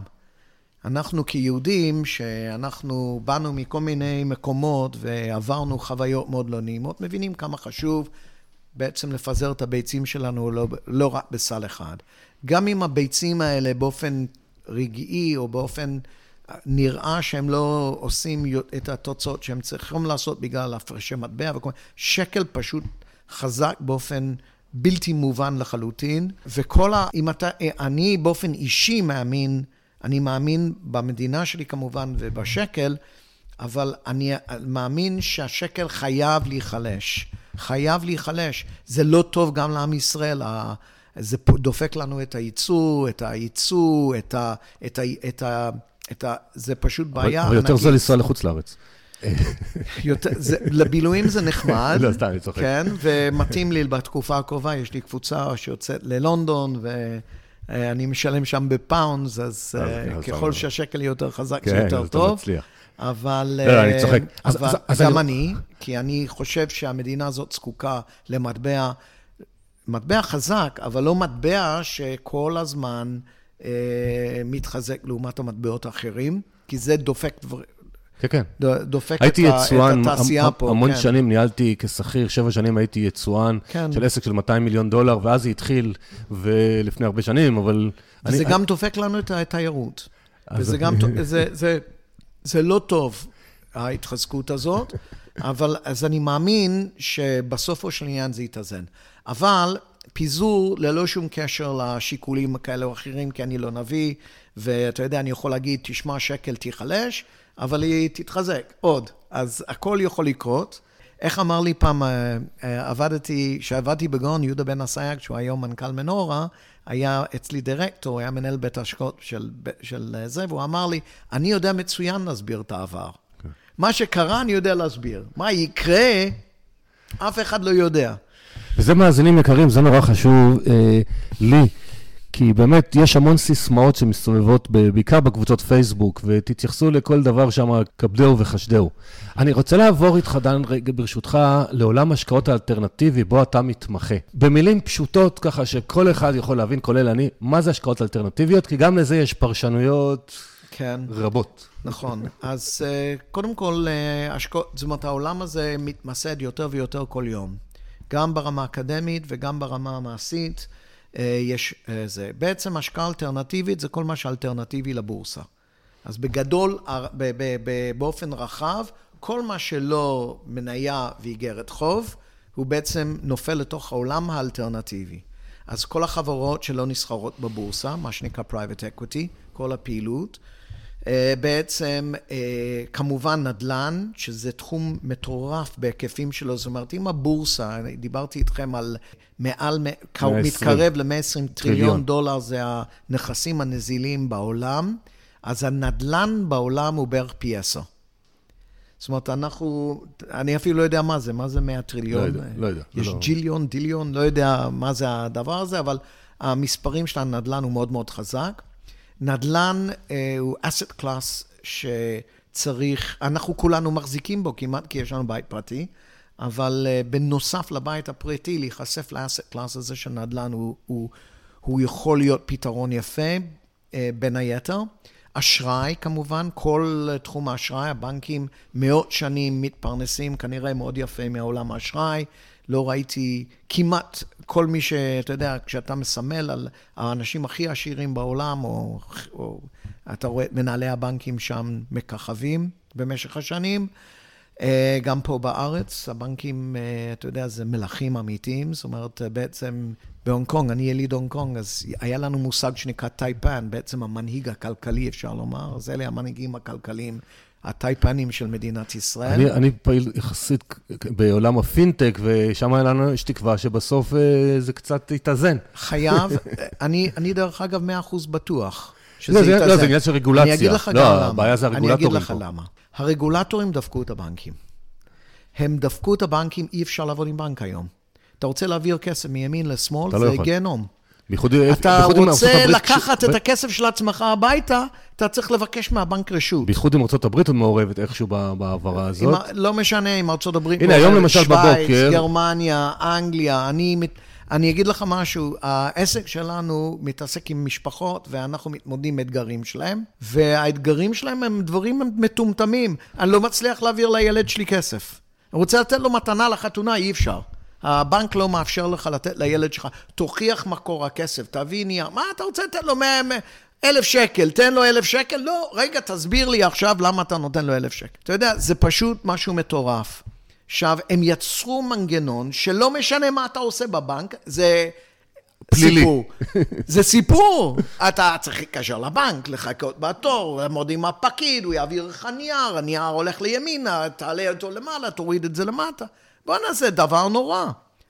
אנחנו כיהודים, שאנחנו באנו מכל מיני מקומות ועברנו חוויות מאוד לא נעימות, מבינים כמה חשוב בעצם לפזר את הביצים שלנו לא, לא רק בסל אחד. גם אם הביצים האלה באופן רגעי או באופן נראה שהם לא עושים את התוצאות שהם צריכים לעשות בגלל הפרשי מטבע וכל מיני, שקל פשוט חזק באופן בלתי מובן לחלוטין, וכל ה... אם אתה... אני באופן אישי מאמין אני מאמין במדינה שלי כמובן ובשקל, אבל אני מאמין שהשקל חייב להיחלש. חייב להיחלש. זה לא טוב גם לעם ישראל. זה דופק לנו את הייצוא, את הייצוא, את ה... את ה, את ה, את ה זה פשוט בעיה. אבל יותר זול לנסוע לחוץ לארץ. יותר, זה, לבילויים זה נחמד, [laughs] לא, סתם, אני צוחק. כן, ומתאים לי בתקופה הקרובה, יש לי קבוצה שיוצאת ללונדון, ו... אה, אני משלם שם בפאונדס, אז אה, ככל שהשקל יותר חזק, זה כן, יותר טוב. אבל... לא, אני צוחק. אבל גם אני, כי אני חושב שהמדינה הזאת זקוקה למטבע, מטבע חזק, אבל לא מטבע שכל הזמן אה, מתחזק לעומת המטבעות האחרים, כי זה דופק דברים. כן, כן. דופק את התעשייה פה. המון כן. שנים ניהלתי כשכיר, שבע שנים הייתי יצואן כן. של עסק של 200 מיליון דולר, ואז זה התחיל, ולפני הרבה שנים, אבל... וזה אני, גם אני... דופק לנו את התיירות. וזה גם, זה, זה, זה לא טוב, ההתחזקות הזאת, אבל אז אני מאמין שבסופו של עניין זה יתאזן. אבל פיזור ללא שום קשר לשיקולים כאלה או אחרים, כי אני לא נביא, ואתה יודע, אני יכול להגיד, תשמע, שקל תיחלש, אבל היא תתחזק עוד. אז הכל יכול לקרות. איך אמר לי פעם, אה, אה, עבדתי, כשעבדתי בגאון, יהודה בן אסייג, שהוא היום מנכ"ל מנורה, היה אצלי דירקטור, היה מנהל בית השקעות של, של אה, זה, והוא אמר לי, אני יודע מצוין להסביר את העבר. Okay. כן. מה שקרה, אני יודע להסביר. מה יקרה, אף אחד לא יודע. וזה מאזינים יקרים, זה נורא חשוב אה, לי. כי באמת יש המון סיסמאות שמסתובבות בעיקר בקבוצות פייסבוק, ותתייחסו לכל דבר שם, כבדהו וחשדהו. אני רוצה לעבור איתך, דן, רגע ברשותך, לעולם השקעות האלטרנטיבי, בו אתה מתמחה. במילים פשוטות, ככה שכל אחד יכול להבין, כולל אני, מה זה השקעות אלטרנטיביות, כי גם לזה יש פרשנויות כן. רבות. נכון. אז אה, קודם כל, אה, השקעות, זאת אומרת, העולם הזה מתמסד יותר ויותר כל יום. גם ברמה האקדמית וגם ברמה המעשית. אה, יש זה. בעצם השקעה אלטרנטיבית זה כל מה שאלטרנטיבי לבורסה. אז בגדול, באופן רחב, כל מה שלא מניה ואיגרת חוב, הוא בעצם נופל לתוך העולם האלטרנטיבי. אז כל החברות שלא נסחרות בבורסה, מה שנקרא private equity, כל הפעילות, אה, בעצם אה, כמובן נדל"ן, שזה תחום מטורף בהיקפים שלו, זאת אומרת, אם הבורסה, דיברתי איתכם על מעל, מתקרב ל-120 טריליון דולר, זה הנכסים הנזילים בעולם, אז הנדל"ן בעולם הוא בערך פי עשר. זאת אומרת, אנחנו, אני אפילו לא יודע מה זה, מה זה 100 טריליון? לא יודע, לא יודע. יש לא... ג'יליון, דיליון, לא יודע מה זה הדבר הזה, אבל המספרים של הנדל"ן הוא מאוד מאוד חזק. נדל"ן אה, הוא asset class שצריך, אנחנו כולנו מחזיקים בו כמעט, כי יש לנו בית פרטי, אבל אה, בנוסף לבית הפרטי, להיחשף ל asset class הזה של נדל"ן, הוא, הוא, הוא יכול להיות פתרון יפה, אה, בין היתר. אשראי כמובן, כל תחום האשראי, הבנקים מאות שנים מתפרנסים כנראה מאוד יפה מעולם האשראי. לא ראיתי כמעט כל מי שאתה יודע, כשאתה מסמל על האנשים הכי עשירים בעולם, או, או אתה רואה את מנהלי הבנקים שם מככבים במשך השנים. אה, גם פה בארץ, הבנקים, אה, אתה יודע, זה מלכים אמיתיים, זאת אומרת, בעצם בהונג קונג, אני יליד הונג קונג, אז היה לנו מושג שנקרא טייפן, בעצם המנהיג הכלכלי, אפשר לומר, אז אלה המנהיגים הכלכליים הטייפנים של מדינת ישראל. אני, אני פעיל יחסית בעולם הפינטק, ושם היה לנו, יש תקווה שבסוף אה, זה קצת יתאזן. חייב, [laughs] אני, אני דרך אגב מאה אחוז בטוח שזה לא, יתאזן. לא, זה עניין של רגולציה. אני אגיד לך לא, גם למה. הבעיה זה הרגולטורים אני אגיד לך למה. הרגולטורים דפקו את הבנקים. הם דפקו את הבנקים, אי אפשר לעבוד עם בנק היום. אתה רוצה להעביר כסף מימין לשמאל, זה לא גיהנום. בייחוד אתה רוצה לקחת את הכסף של עצמך הביתה, אתה צריך לבקש מהבנק רשות. בייחוד אם ארה"ב מעורבת איכשהו בהעברה הזאת. לא משנה אם ארה"ב מעורבת, הנה, היום למשל בבוקר... שווייץ, גרמניה, אנגליה, אני... אני אגיד לך משהו, העסק שלנו מתעסק עם משפחות ואנחנו מתמודדים עם אתגרים שלהם, והאתגרים שלהם הם דברים מטומטמים. אני לא מצליח להעביר לילד שלי כסף. אני רוצה לתת לו מתנה לחתונה, אי אפשר. הבנק לא מאפשר לך לתת לילד שלך, תוכיח מקור הכסף, תביא נייר, מה אתה רוצה לתת לו אלף שקל, תן לו אלף שקל? לא, רגע, תסביר לי עכשיו למה אתה נותן לו אלף שקל. אתה יודע, זה פשוט משהו מטורף. עכשיו, הם יצרו מנגנון שלא משנה מה אתה עושה בבנק, זה... פלילי. סיפור. זה סיפור. אתה צריך להתקשר לבנק, לחכות בתור, לעמוד עם הפקיד, הוא יעביר לך נייר, הנייר הולך לימינה, תעלה אותו למעלה, תוריד את זה למטה. בוא נעשה דבר נורא.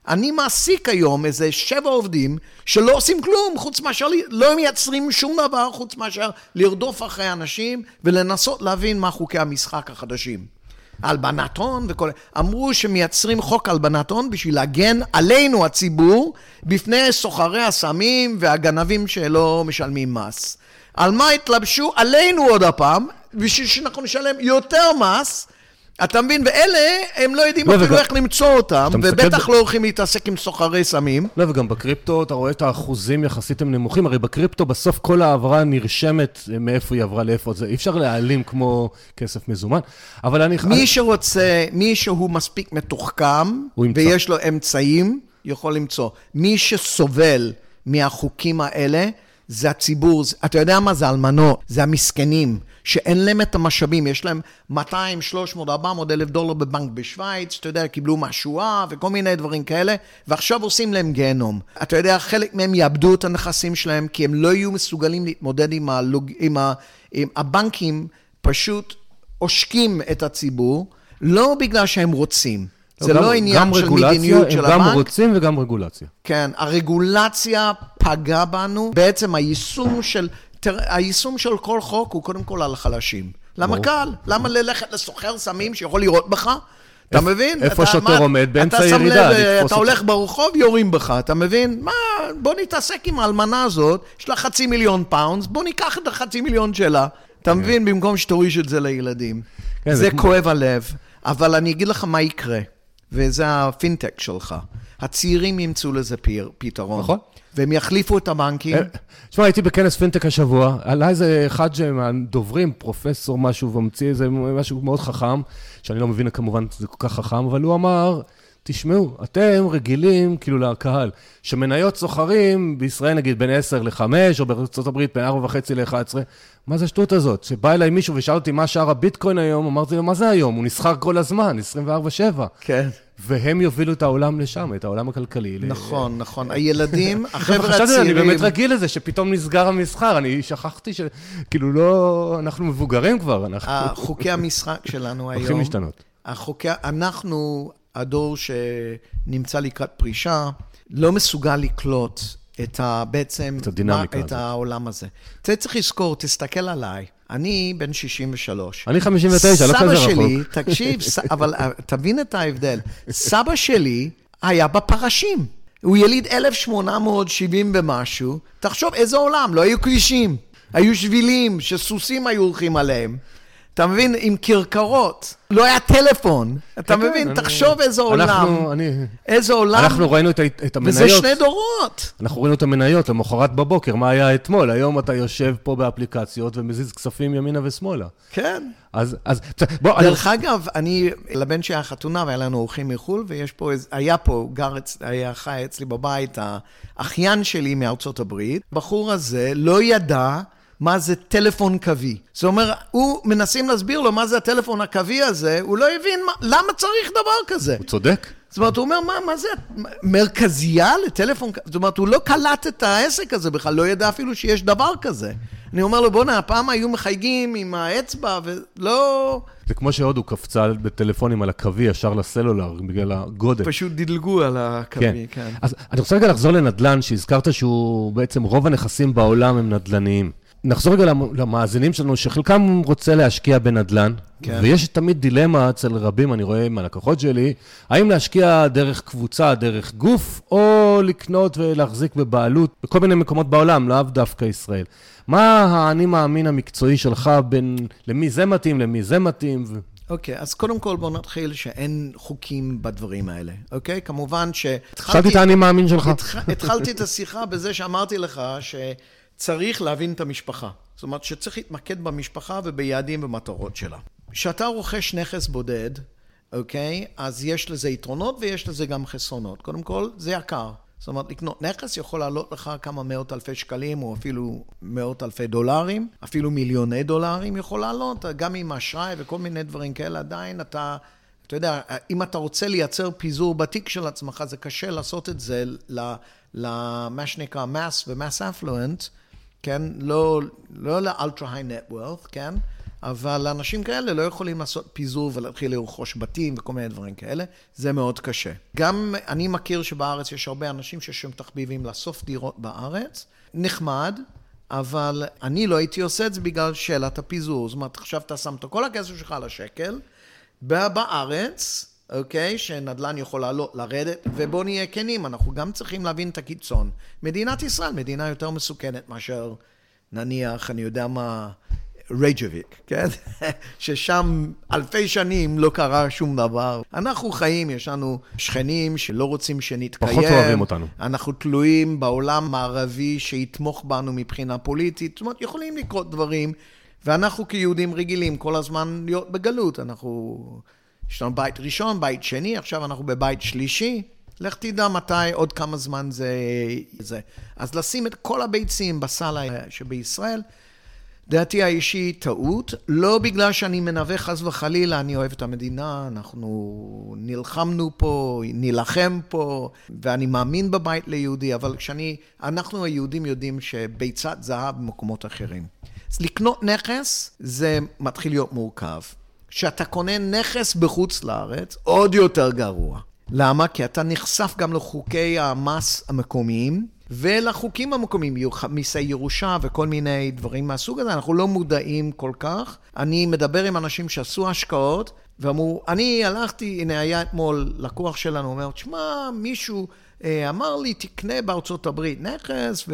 אני מעסיק היום איזה שבע עובדים שלא עושים כלום, חוץ מאשר, לא מייצרים שום דבר חוץ מאשר לרדוף אחרי אנשים ולנסות להבין מה חוקי המשחק החדשים. הלבנת הון וכל... אמרו שמייצרים חוק הלבנת הון בשביל להגן עלינו, הציבור, בפני סוחרי הסמים והגנבים שלא משלמים מס. על מה התלבשו? עלינו עוד הפעם, בשביל שאנחנו נשלם יותר מס. אתה מבין? ואלה, הם לא יודעים לא, אפילו איך למצוא אותם, ובטח לא הולכים להתעסק עם סוחרי סמים. לא, וגם בקריפטו, אתה רואה את האחוזים יחסית הם נמוכים, הרי בקריפטו בסוף כל העברה נרשמת מאיפה היא עברה לאיפה, זה אי אפשר להעלים כמו כסף מזומן, אבל אני... מי שרוצה, מי שהוא מספיק מתוחכם, ויש לו אמצעים, יכול למצוא. מי שסובל מהחוקים האלה, זה הציבור, אתה יודע מה זה אלמנות, זה המסכנים. שאין להם את המשאבים, יש להם 200, 300, 400 אלף דולר בבנק בשוויץ, אתה יודע, קיבלו מהשואה וכל מיני דברים כאלה, ועכשיו עושים להם גיהנום. אתה יודע, חלק מהם יאבדו את הנכסים שלהם, כי הם לא יהיו מסוגלים להתמודד עם, הלוג... עם, ה... עם הבנקים, פשוט עושקים את הציבור, לא בגלל שהם רוצים. זה לא עניין של מדיניות של הבנק. הם גם רוצים וגם רגולציה. כן, הרגולציה פגעה בנו. בעצם היישום של תראה, היישום של כל חוק הוא קודם כל על החלשים. למה קל? למה ללכת לסוחר סמים שיכול לירות בך? אתה מבין? איפה אתה- שוטר מה- עומד? באמצע ירידה, אתה. הולך ברחוב, יורים בך, אתה מבין? מה, בוא נתעסק עם האלמנה הזאת, יש לה חצי מיליון pounds, בוא ניקח את החצי מיליון שלה. אתה מבין? במקום שתוריש את זה לילדים. כן, זה זה כמו- כואב הלב, אבל אני אגיד לך מה יקרה, וזה הפינטק שלך. הצעירים ימצאו לזה פיר- פתרון. נכון. והם יחליפו את הבנקים. אה, תשמע, הייתי בכנס פינטק השבוע, עלה איזה אחד מהדוברים, פרופסור משהו, והמציא איזה משהו מאוד חכם, שאני לא מבין כמובן שזה כל כך חכם, אבל הוא אמר, תשמעו, אתם רגילים, כאילו לקהל, שמניות סוחרים בישראל נגיד בין 10 ל-5, או בארצות הברית בין 4.5 ל-11, מה זה השטות הזאת? שבא אליי מישהו ושאל אותי מה שער הביטקוין היום, אמרתי לו, מה זה היום? הוא נסחר כל הזמן, 24-7. כן. והם יובילו את העולם לשם, את העולם הכלכלי. ל- נכון, נכון. הילדים, [laughs] החבר'ה חשבתי, אני הצעירים... באמת רגיל לזה שפתאום נסגר המסחר, אני שכחתי ש... כאילו לא... אנחנו מבוגרים כבר, אנחנו חוקי המשחק שלנו היום... הולכים להשתנות. החוקי... אנחנו, הדור שנמצא לקראת פרישה, לא מסוגל לקלוט את ה... בעצם... את הדינמיקה מה- את הזאת. העולם הזה. אתה צריך לזכור, תסתכל עליי. אני בן 63. אני 59, לא כזה סבא רחוק. שלי, תקשיב, ס... [laughs] אבל אה, תבין את ההבדל. סבא שלי היה בפרשים. הוא יליד 1870 ומשהו. תחשוב, איזה עולם, לא היו כבישים. היו שבילים שסוסים היו הולכים עליהם. אתה מבין? עם כרכרות. לא היה טלפון. אתה כן, מבין? אני- תחשוב איזה עולם. איזה עולם. אנחנו ראינו את, ה- את וזה המניות. שני דורות. אנחנו ראינו את המניות למחרת בבוקר, מה היה אתמול. היום אתה יושב פה באפליקציות ומזיז כספים ימינה ושמאלה. כן. אז, אז, בוא, אני... דרך אגב, אני, לבן שלי היה חתונה והיה לנו אורחים מחו"ל, ויש פה, היה פה, גר, אצ- היה חי אצלי בבית, האחיין שלי מארצות הברית. הבחור הזה לא ידע מה זה טלפון קווי. זאת אומרת, הוא, מנסים להסביר לו מה זה הטלפון הקווי הזה, הוא לא הבין מה, למה צריך דבר כזה. הוא צודק. זאת אומרת, הוא אומר, מה, מה זה, מרכזייה לטלפון, כ-" זאת אומרת, הוא לא קלט את העסק הזה בכלל, לא ידע אפילו שיש דבר כזה. אני אומר לו, בוא'נה, הפעם היו מחייגים עם האצבע, ולא... זה כמו שהודו קפצה בטלפונים על הקווי ישר לסלולר, בגלל הגודל. פשוט דילגו על הקווי, כן. אז אני רוצה רגע לחזור לנדל"ן, שהזכרת שהוא בעצם רוב הנכסים בעולם הם נדל"ניים. נחזור רגע למ- למאזינים שלנו, שחלקם רוצה להשקיע בנדל"ן, כן. ויש תמיד דילמה אצל רבים, אני רואה עם הלקוחות שלי, האם להשקיע דרך קבוצה, דרך גוף, או לקנות ולהחזיק בבעלות בכל מיני מקומות בעולם, לאו דווקא ישראל. מה האני מאמין המקצועי שלך בין למי זה מתאים, למי זה מתאים? ו... אוקיי, אז קודם כל בואו נתחיל שאין חוקים בדברים האלה, אוקיי? כמובן שהתחלתי... שאלתי את האני מאמין שלך. התח... התחלתי את השיחה בזה שאמרתי לך שצריך להבין את המשפחה. זאת אומרת שצריך להתמקד במשפחה וביעדים ומטרות שלה. כשאתה רוכש נכס בודד, אוקיי? אז יש לזה יתרונות ויש לזה גם חסרונות. קודם כל, זה יקר. זאת אומרת, לקנות נכס יכול לעלות לך כמה מאות אלפי שקלים, או אפילו מאות אלפי דולרים, אפילו מיליוני דולרים יכול לעלות, גם עם אשראי וכל מיני דברים כאלה, עדיין אתה... אתה יודע, אם אתה רוצה לייצר פיזור בתיק של עצמך, זה קשה לעשות את זה למה שנקרא mass ו-mass affluent, כן? לא, לא net wealth, כן? אבל אנשים כאלה לא יכולים לעשות פיזור ולהתחיל לרכוש בתים וכל מיני דברים כאלה, זה מאוד קשה. גם אני מכיר שבארץ יש הרבה אנשים שיש להם תחביבים לאסוף דירות בארץ, נחמד, אבל אני לא הייתי עושה את זה בגלל שאלת הפיזור. זאת אומרת, עכשיו אתה שם את כל הכסף שלך על השקל, בארץ, אוקיי, שנדל"ן יכול לעלות, לרדת, ובואו נהיה כנים, אנחנו גם צריכים להבין את הקיצון. מדינת ישראל, מדינה יותר מסוכנת מאשר, נניח, אני יודע מה, רייג'ביק, כן? [laughs] ששם אלפי שנים לא קרה שום דבר. אנחנו חיים, יש לנו שכנים שלא רוצים שנתקיים. פחות אוהבים אותנו. אנחנו תלויים בעולם מערבי שיתמוך בנו מבחינה פוליטית. זאת אומרת, יכולים לקרות דברים, ואנחנו כיהודים רגילים כל הזמן להיות בגלות. אנחנו, יש לנו בית ראשון, בית שני, עכשיו אנחנו בבית שלישי. לך תדע מתי, עוד כמה זמן זה... זה. אז לשים את כל הביצים בסל שבישראל, דעתי האישית טעות, לא בגלל שאני מנווה חס וחלילה, אני אוהב את המדינה, אנחנו נלחמנו פה, נילחם פה, ואני מאמין בבית ליהודי, אבל כשאני, אנחנו היהודים יודעים שביצת זהב במקומות אחרים. אז לקנות נכס זה מתחיל להיות מורכב. כשאתה קונה נכס בחוץ לארץ, עוד יותר גרוע. למה? כי אתה נחשף גם לחוקי המס המקומיים. ולחוקים המקומיים, מיסי ירושה וכל מיני דברים מהסוג הזה, אנחנו לא מודעים כל כך. אני מדבר עם אנשים שעשו השקעות, ואמרו, אני הלכתי, הנה היה אתמול לקוח שלנו, אומר, תשמע, מישהו אמר לי, תקנה בארצות הברית נכס,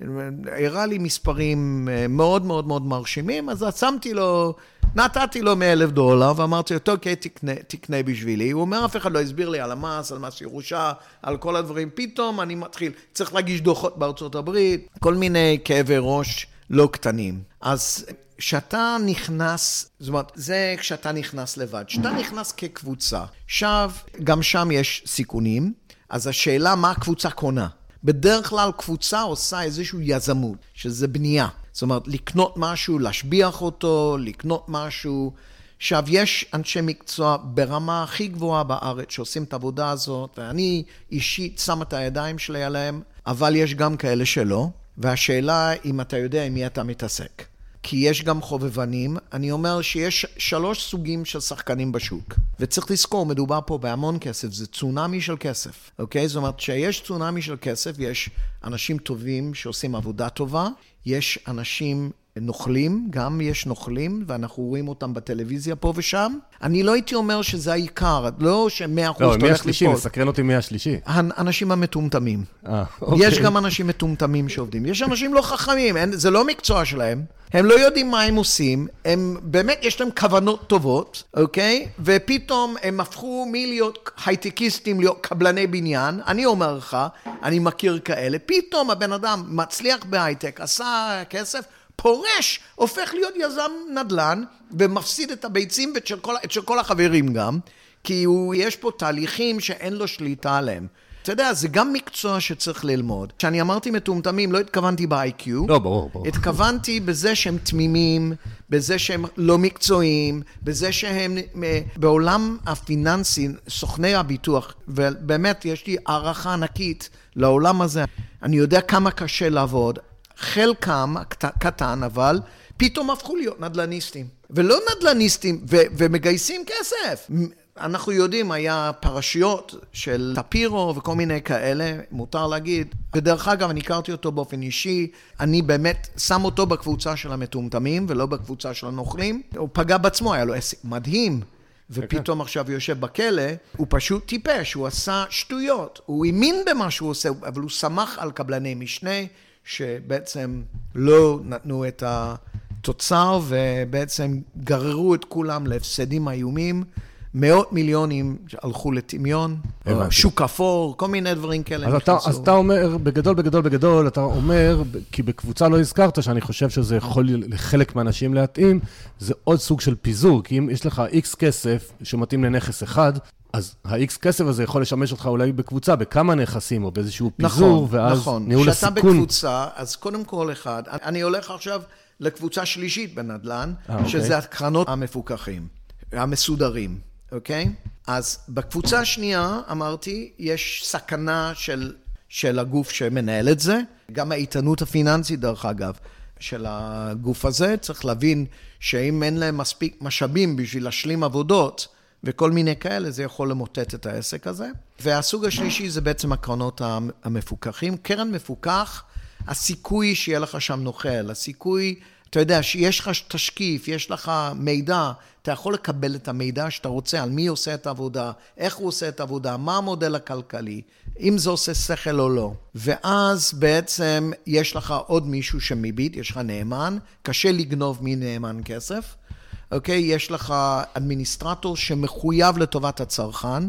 והראה לי מספרים אה, מאוד מאוד מאוד מרשימים, אז שמתי לו, נתתי לו 100 אלף דולר, ואמרתי לו, אוקיי, תקנה, תקנה בשבילי. הוא אומר, אף אחד לא הסביר לי על המס, על מס ירושה, על כל הדברים. פתאום אני מתחיל, צריך להגיש דוחות בארצות הברית, כל מיני כאבי ראש לא קטנים. אז כשאתה נכנס, זאת אומרת, זה כשאתה נכנס לבד. כשאתה נכנס כקבוצה, עכשיו, גם שם יש סיכונים, אז השאלה מה הקבוצה קונה. בדרך כלל קבוצה עושה איזושהי יזמות, שזה בנייה. זאת אומרת, לקנות משהו, להשביח אותו, לקנות משהו. עכשיו, יש אנשי מקצוע ברמה הכי גבוהה בארץ שעושים את העבודה הזאת, ואני אישית שם את הידיים שלי עליהם, אבל יש גם כאלה שלא, והשאלה אם אתה יודע עם מי אתה מתעסק. כי יש גם חובבנים. אני אומר שיש שלוש סוגים של שחקנים בשוק. וצריך לזכור, מדובר פה בהמון כסף, זה צונאמי של כסף, אוקיי? זאת אומרת, כשיש צונאמי של כסף, יש אנשים טובים שעושים עבודה טובה, יש אנשים נוכלים, גם יש נוכלים, ואנחנו רואים אותם בטלוויזיה פה ושם. אני לא הייתי אומר שזה העיקר, לא שמאה אחוז לא, אתה מי הולך השלישי? ליפול. מסקרן אותי מי השלישי. האנשים המטומטמים. אה, אוקיי. יש גם אנשים מטומטמים שעובדים. יש אנשים לא חכמים, אין, זה לא מקצוע שלהם. הם לא יודעים מה הם עושים, הם באמת, יש להם כוונות טובות, אוקיי? ופתאום הם הפכו מלהיות הייטקיסטים להיות קבלני בניין. אני אומר לך, אני מכיר כאלה, פתאום הבן אדם מצליח בהייטק, עשה כסף, פורש, הופך להיות יזם נדל"ן, ומפסיד את הביצים ואת של כל, כל החברים גם, כי הוא, יש פה תהליכים שאין לו שליטה עליהם. אתה יודע, זה גם מקצוע שצריך ללמוד. כשאני אמרתי מטומטמים, לא התכוונתי ב-IQ. לא, ברור, ברור. התכוונתי בזה שהם תמימים, בזה שהם לא מקצועיים, בזה שהם אה, בעולם הפיננסי, סוכני הביטוח, ובאמת יש לי הערכה ענקית לעולם הזה. אני יודע כמה קשה לעבוד. חלקם, קט- קטן אבל, פתאום הפכו להיות נדל"ניסטים. ולא נדל"ניסטים, ו- ומגייסים כסף. אנחנו יודעים, היה פרשיות של טפירו וכל מיני כאלה, מותר להגיד. ודרך אגב, אני הכרתי אותו באופן אישי, אני באמת שם אותו בקבוצה של המטומטמים ולא בקבוצה של הנוכלים. הוא פגע בעצמו, היה לו עסק מדהים. ופתאום עכשיו הוא יושב בכלא, הוא פשוט טיפש, הוא עשה שטויות. הוא האמין במה שהוא עושה, אבל הוא סמך על קבלני משנה, שבעצם לא נתנו את התוצר, ובעצם גררו את כולם להפסדים איומים. מאות מיליונים הלכו לטמיון. שוק אפור, כל מיני דברים כאלה אז אתה, אז אתה אומר, בגדול, בגדול, בגדול, אתה אומר, כי בקבוצה לא הזכרת, שאני חושב שזה יכול לחלק מהאנשים להתאים, זה עוד סוג של פיזור, כי אם יש לך איקס כסף שמתאים לנכס אחד, אז האיקס כסף הזה יכול לשמש אותך אולי בקבוצה, בכמה נכסים, או באיזשהו פיזור, נכון, ואז נכון. ניהול כשאתה הסיכון. בקבוצה, אז קודם כל אחד, אני הולך עכשיו לקבוצה שלישית בנדל"ן, אה, אוקיי. שזה הקרנות המפוקחים, המסודרים, אוקיי? אז בקבוצה השנייה, אמרתי, יש סכנה של, של הגוף שמנהל את זה, גם האיתנות הפיננסית, דרך אגב. של הגוף הזה, צריך להבין שאם אין להם מספיק משאבים בשביל להשלים עבודות וכל מיני כאלה, זה יכול למוטט את העסק הזה. והסוג השלישי זה בעצם הקרנות המפוקחים. קרן מפוקח, הסיכוי שיהיה לך שם נוכל, הסיכוי, אתה יודע, שיש לך תשקיף, יש לך מידע, אתה יכול לקבל את המידע שאתה רוצה על מי עושה את העבודה, איך הוא עושה את העבודה, מה המודל הכלכלי, אם זה עושה שכל או לא. ואז בעצם יש לך עוד מישהו שמביט, יש לך נאמן, קשה לגנוב מנאמן כסף. אוקיי? יש לך אדמיניסטרטור שמחויב לטובת הצרכן,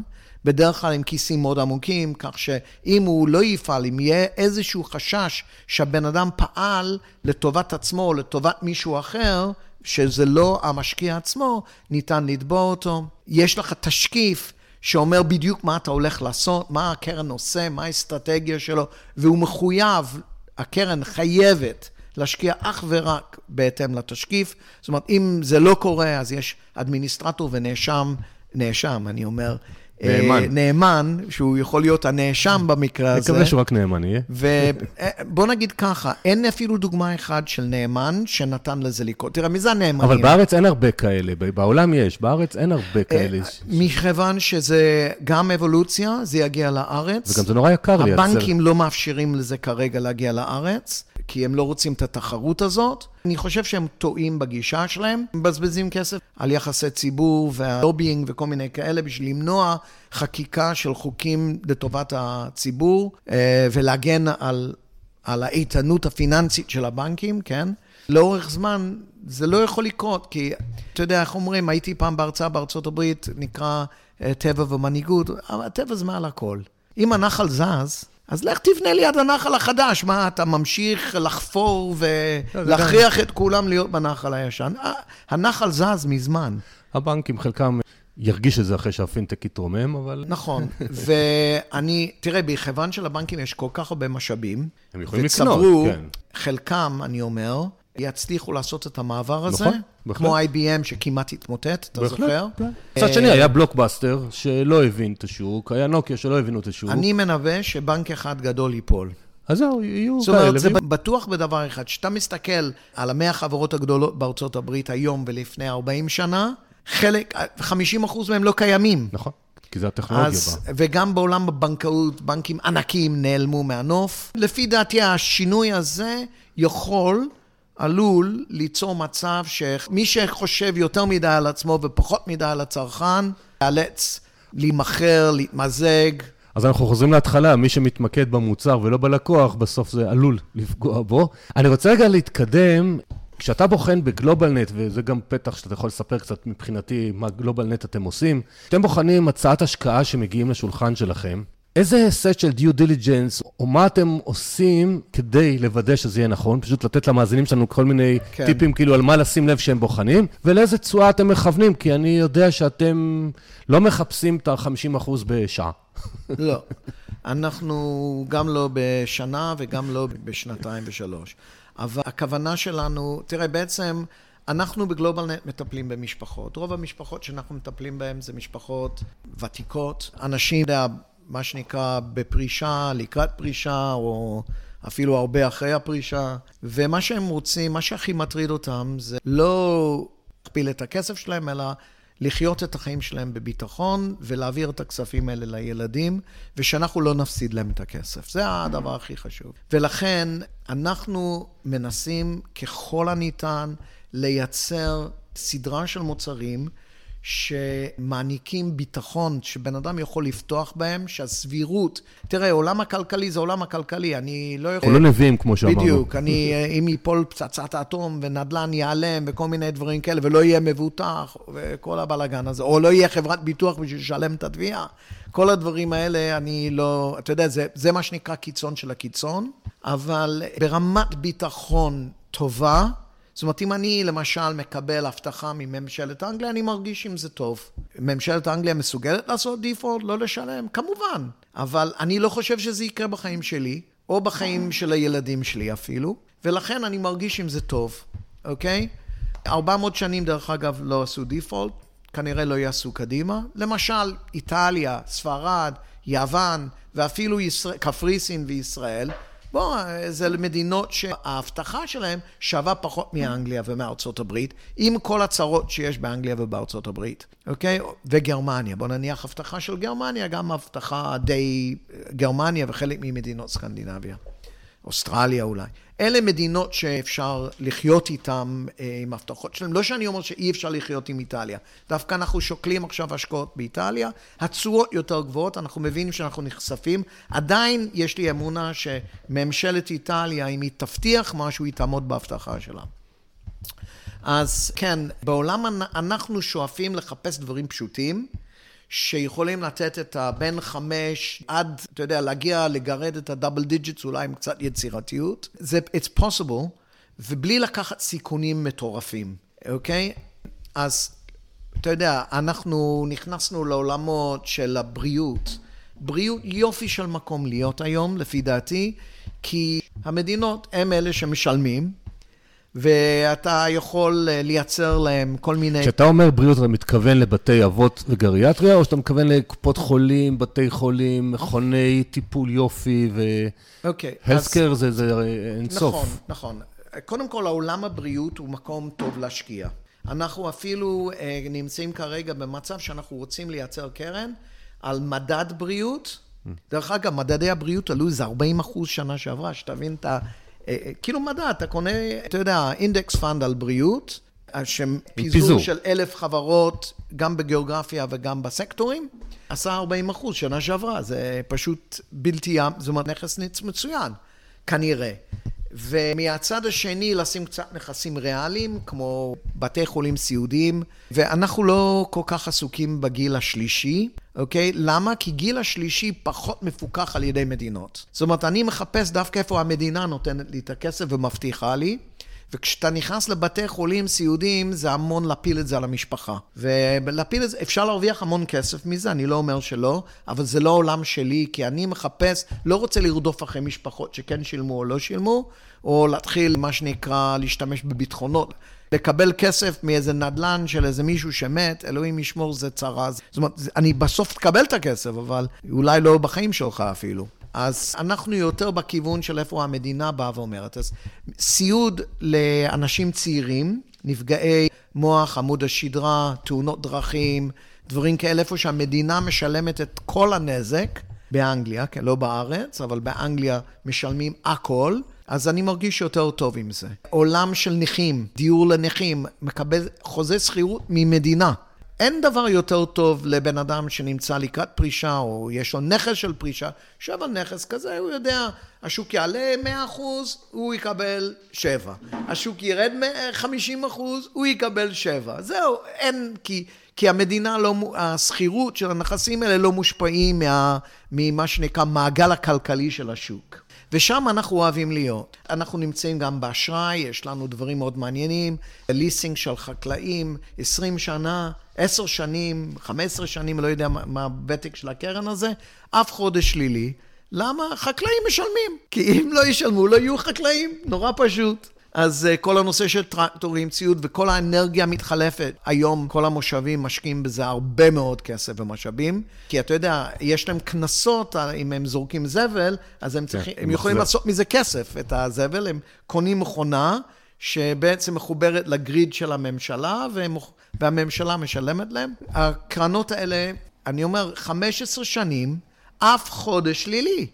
בדרך כלל עם כיסים מאוד עמוקים, כך שאם הוא לא יפעל, אם יהיה איזשהו חשש שהבן אדם פעל לטובת עצמו או לטובת מישהו אחר, שזה לא המשקיע עצמו, ניתן לתבוע אותו. יש לך תשקיף שאומר בדיוק מה אתה הולך לעשות, מה הקרן עושה, מה האסטרטגיה שלו, והוא מחויב, הקרן חייבת להשקיע אך ורק בהתאם לתשקיף. זאת אומרת, אם זה לא קורה, אז יש אדמיניסטרטור ונאשם, נאשם, אני אומר, נאמן. אה, נאמן, שהוא יכול להיות הנאשם במקרה הזה. נקווה שהוא רק נאמן יהיה. ובוא נגיד ככה, אין אפילו דוגמה אחת של נאמן שנתן לזה לקרות. תראה, מי זה הנאמנים? אבל בארץ אין הרבה כאלה, בעולם יש, בארץ אין הרבה כאלה. אה, מכיוון שזה גם אבולוציה, זה יגיע לארץ. וגם זה נורא יקר לייצר. הבנקים לא מאפשרים לזה כרגע להגיע לארץ, כי הם לא רוצים את התחרות הזאת. אני חושב שהם טועים בגישה שלהם, הם מבזבזים כסף על יחסי ציבור והלובינג וכל מיני כאלה בשביל למנוע חקיקה של חוקים לטובת הציבור אה, ולהגן על, על האיתנות הפיננסית של הבנקים, כן? לאורך זמן זה לא יכול לקרות, כי אתה יודע, איך אומרים, הייתי פעם בהרצאה בארצות הברית, נקרא אה, טבע ומנהיגות, אבל הטבע זה מעל הכל. אם הנחל זז, אז לך תבנה ליד הנחל החדש. מה, אתה ממשיך לחפור ולהכריח את כולם להיות בנחל הישן? הנחל זז מזמן. הבנקים, חלקם ירגיש את זה אחרי שהפינטק יתרומם, אבל... נכון, [laughs] ואני, תראה, בכיוון של הבנקים יש כל כך הרבה משאבים. הם יכולים לקנות, כן. חלקם, אני אומר, יצליחו לעשות את המעבר הזה. נכון, בהחלט. כמו IBM שכמעט התמוטט, אתה בהחלט, זוכר? כן. מצד שני, היה בלוקבאסטר שלא הבין את השוק, היה נוקיה שלא הבינו את השוק. אני מנבא שבנק אחד גדול ייפול. אז זהו, יהיו זאת כאלה. אומרת, זה בטוח בדבר אחד, כשאתה מסתכל על המאה החברות הגדולות בארצות הברית היום ולפני 40 שנה, חלק, 50 אחוז מהם לא קיימים. נכון, כי זה הטכנולוגיה אז, בה. וגם בעולם הבנקאות, בנקים ענקיים נעלמו מהנוף. לפי דעתי, השינוי הזה יכול, עלול, ליצור מצב שמי שחושב יותר מדי על עצמו ופחות מדי על הצרכן, ייאלץ להימכר, להתמזג. אז אנחנו חוזרים להתחלה, מי שמתמקד במוצר ולא בלקוח, בסוף זה עלול לפגוע בו. אני רוצה רגע להתקדם. כשאתה בוחן בגלובלנט, וזה גם פתח שאתה יכול לספר קצת מבחינתי מה גלובלנט אתם עושים, כשאתם בוחנים הצעת השקעה שמגיעים לשולחן שלכם, איזה סט של due diligence, או מה אתם עושים כדי לוודא שזה יהיה נכון? פשוט לתת למאזינים שלנו כל מיני כן. טיפים כאילו על מה לשים לב שהם בוחנים, ולאיזה תשואה אתם מכוונים, כי אני יודע שאתם לא מחפשים את ה-50% בשעה. [laughs] לא. אנחנו גם לא בשנה וגם לא בשנתיים ושלוש. אבל הכוונה שלנו, תראה, בעצם אנחנו בגלובלנט מטפלים במשפחות. רוב המשפחות שאנחנו מטפלים בהן זה משפחות ותיקות, אנשים, אתה יודע, מה שנקרא בפרישה, לקראת פרישה, או אפילו הרבה אחרי הפרישה, ומה שהם רוצים, מה שהכי מטריד אותם זה לא להכפיל את הכסף שלהם, אלא לחיות את החיים שלהם בביטחון ולהעביר את הכספים האלה לילדים, ושאנחנו לא נפסיד להם את הכסף. זה הדבר הכי חשוב. ולכן אנחנו מנסים ככל הניתן לייצר סדרה של מוצרים שמעניקים ביטחון, שבן אדם יכול לפתוח בהם, שהסבירות... תראה, עולם הכלכלי זה עולם הכלכלי, אני לא יכול... לא נביאים, כמו שאמרנו. בדיוק, אני, [laughs] אם ייפול פצצת אטום ונדל"ן ייעלם וכל מיני דברים כאלה, ולא יהיה מבוטח, וכל הבלאגן הזה, או לא יהיה חברת ביטוח בשביל לשלם את התביעה, כל הדברים האלה, אני לא... אתה יודע, זה, זה מה שנקרא קיצון של הקיצון, אבל ברמת ביטחון טובה, זאת אומרת, אם אני למשל מקבל הבטחה מממשלת אנגליה, אני מרגיש עם זה טוב. ממשלת אנגליה מסוגלת לעשות דיפולט, לא לשלם? כמובן. אבל אני לא חושב שזה יקרה בחיים שלי, או בחיים של הילדים שלי אפילו, ולכן אני מרגיש עם זה טוב, אוקיי? 400 שנים, דרך אגב, לא עשו דיפולט, כנראה לא יעשו קדימה. למשל, איטליה, ספרד, יוון, ואפילו ישראל, קפריסין וישראל, בוא, זה מדינות שההבטחה שלהן שווה פחות מאנגליה ומארצות הברית, עם כל הצרות שיש באנגליה ובארצות הברית, אוקיי? וגרמניה. בוא נניח הבטחה של גרמניה, גם הבטחה די גרמניה וחלק ממדינות סקנדינביה. אוסטרליה אולי. אלה מדינות שאפשר לחיות איתן אה, עם הבטחות שלהן. לא שאני אומר שאי אפשר לחיות עם איטליה. דווקא אנחנו שוקלים עכשיו השקעות באיטליה, התשואות יותר גבוהות, אנחנו מבינים שאנחנו נחשפים. עדיין יש לי אמונה שממשלת איטליה, אם היא תבטיח משהו, היא תעמוד בהבטחה שלה. אז כן, בעולם אנחנו שואפים לחפש דברים פשוטים. שיכולים לתת את הבין חמש עד, אתה יודע, להגיע, לגרד את ה double digits אולי עם קצת יצירתיות. זה, it's possible, ובלי לקחת סיכונים מטורפים, אוקיי? אז, אתה יודע, אנחנו נכנסנו לעולמות של הבריאות. בריאות יופי של מקום להיות היום, לפי דעתי, כי המדינות הם אלה שמשלמים, ואתה יכול לייצר להם כל מיני... כשאתה אומר בריאות, אתה מתכוון לבתי אבות וגריאטריה, או שאתה מתכוון לקופות חולים, בתי חולים, מכוני טיפול יופי ו... אוקיי. Healthcare זה, זה אינסוף. נכון, נכון. קודם כל, העולם הבריאות הוא מקום טוב להשקיע. אנחנו אפילו אה, נמצאים כרגע במצב שאנחנו רוצים לייצר קרן על מדד בריאות. דרך אגב, מדדי הבריאות עלו איזה 40 אחוז שנה שעברה, שתבין את ה... אה, כאילו מדע, אתה קונה, אתה יודע, index fund על בריאות, שפיזור פיזור. של אלף חברות, גם בגיאוגרפיה וגם בסקטורים, עשה 40 אחוז שנה שעברה, זה פשוט בלתי, זאת אומרת, נכס מצוין, כנראה. ומהצד השני, לשים קצת נכסים ריאליים, כמו בתי חולים סיעודיים, ואנחנו לא כל כך עסוקים בגיל השלישי, אוקיי? למה? כי גיל השלישי פחות מפוקח על ידי מדינות. זאת אומרת, אני מחפש דווקא איפה המדינה נותנת לי את הכסף ומבטיחה לי. וכשאתה נכנס לבתי חולים סיעודיים, זה המון להפיל את זה על המשפחה. ולהפיל את זה, אפשר להרוויח המון כסף מזה, אני לא אומר שלא, אבל זה לא עולם שלי, כי אני מחפש, לא רוצה לרדוף אחרי משפחות שכן שילמו או לא שילמו, או להתחיל, מה שנקרא, להשתמש בביטחונות. לקבל כסף מאיזה נדל"ן של איזה מישהו שמת, אלוהים ישמור, זה צרה. זאת אומרת, אני בסוף תקבל את הכסף, אבל אולי לא בחיים שלך אפילו. אז אנחנו יותר בכיוון של איפה המדינה באה ואומרת. אז סיעוד לאנשים צעירים, נפגעי מוח, עמוד השדרה, תאונות דרכים, דברים כאלה, איפה שהמדינה משלמת את כל הנזק, באנגליה, כן, לא בארץ, אבל באנגליה משלמים הכל. אז אני מרגיש יותר טוב עם זה. עולם של נכים, דיור לנכים, מקבל חוזה שכירות ממדינה. אין דבר יותר טוב לבן אדם שנמצא לקראת פרישה, או יש לו נכס של פרישה, שווה נכס כזה, הוא יודע, השוק יעלה 100%, הוא יקבל 7. השוק ירד 50%, הוא יקבל 7. זהו, אין, כי, כי המדינה לא, השכירות של הנכסים האלה לא מושפעים מה, ממה שנקרא מעגל הכלכלי של השוק. ושם אנחנו אוהבים להיות. אנחנו נמצאים גם באשראי, יש לנו דברים מאוד מעניינים, ליסינג של חקלאים, 20 שנה, 10 שנים, 15 שנים, לא יודע מה הוותק של הקרן הזה, אף חודש שלילי. למה? חקלאים משלמים. כי אם לא ישלמו, לא יהיו חקלאים, נורא פשוט. אז uh, כל הנושא של טרקטורים, ציוד וכל האנרגיה מתחלפת. היום כל המושבים משקיעים בזה הרבה מאוד כסף ומשאבים, כי אתה יודע, יש להם קנסות, אם הם זורקים זבל, אז הם, צריכים, כן, הם יכולים לעשות מזה כסף, את הזבל, הם קונים מכונה שבעצם מחוברת לגריד של הממשלה, והם, והממשלה משלמת להם. הקרנות האלה, אני אומר, 15 שנים, אף חודש שלילי.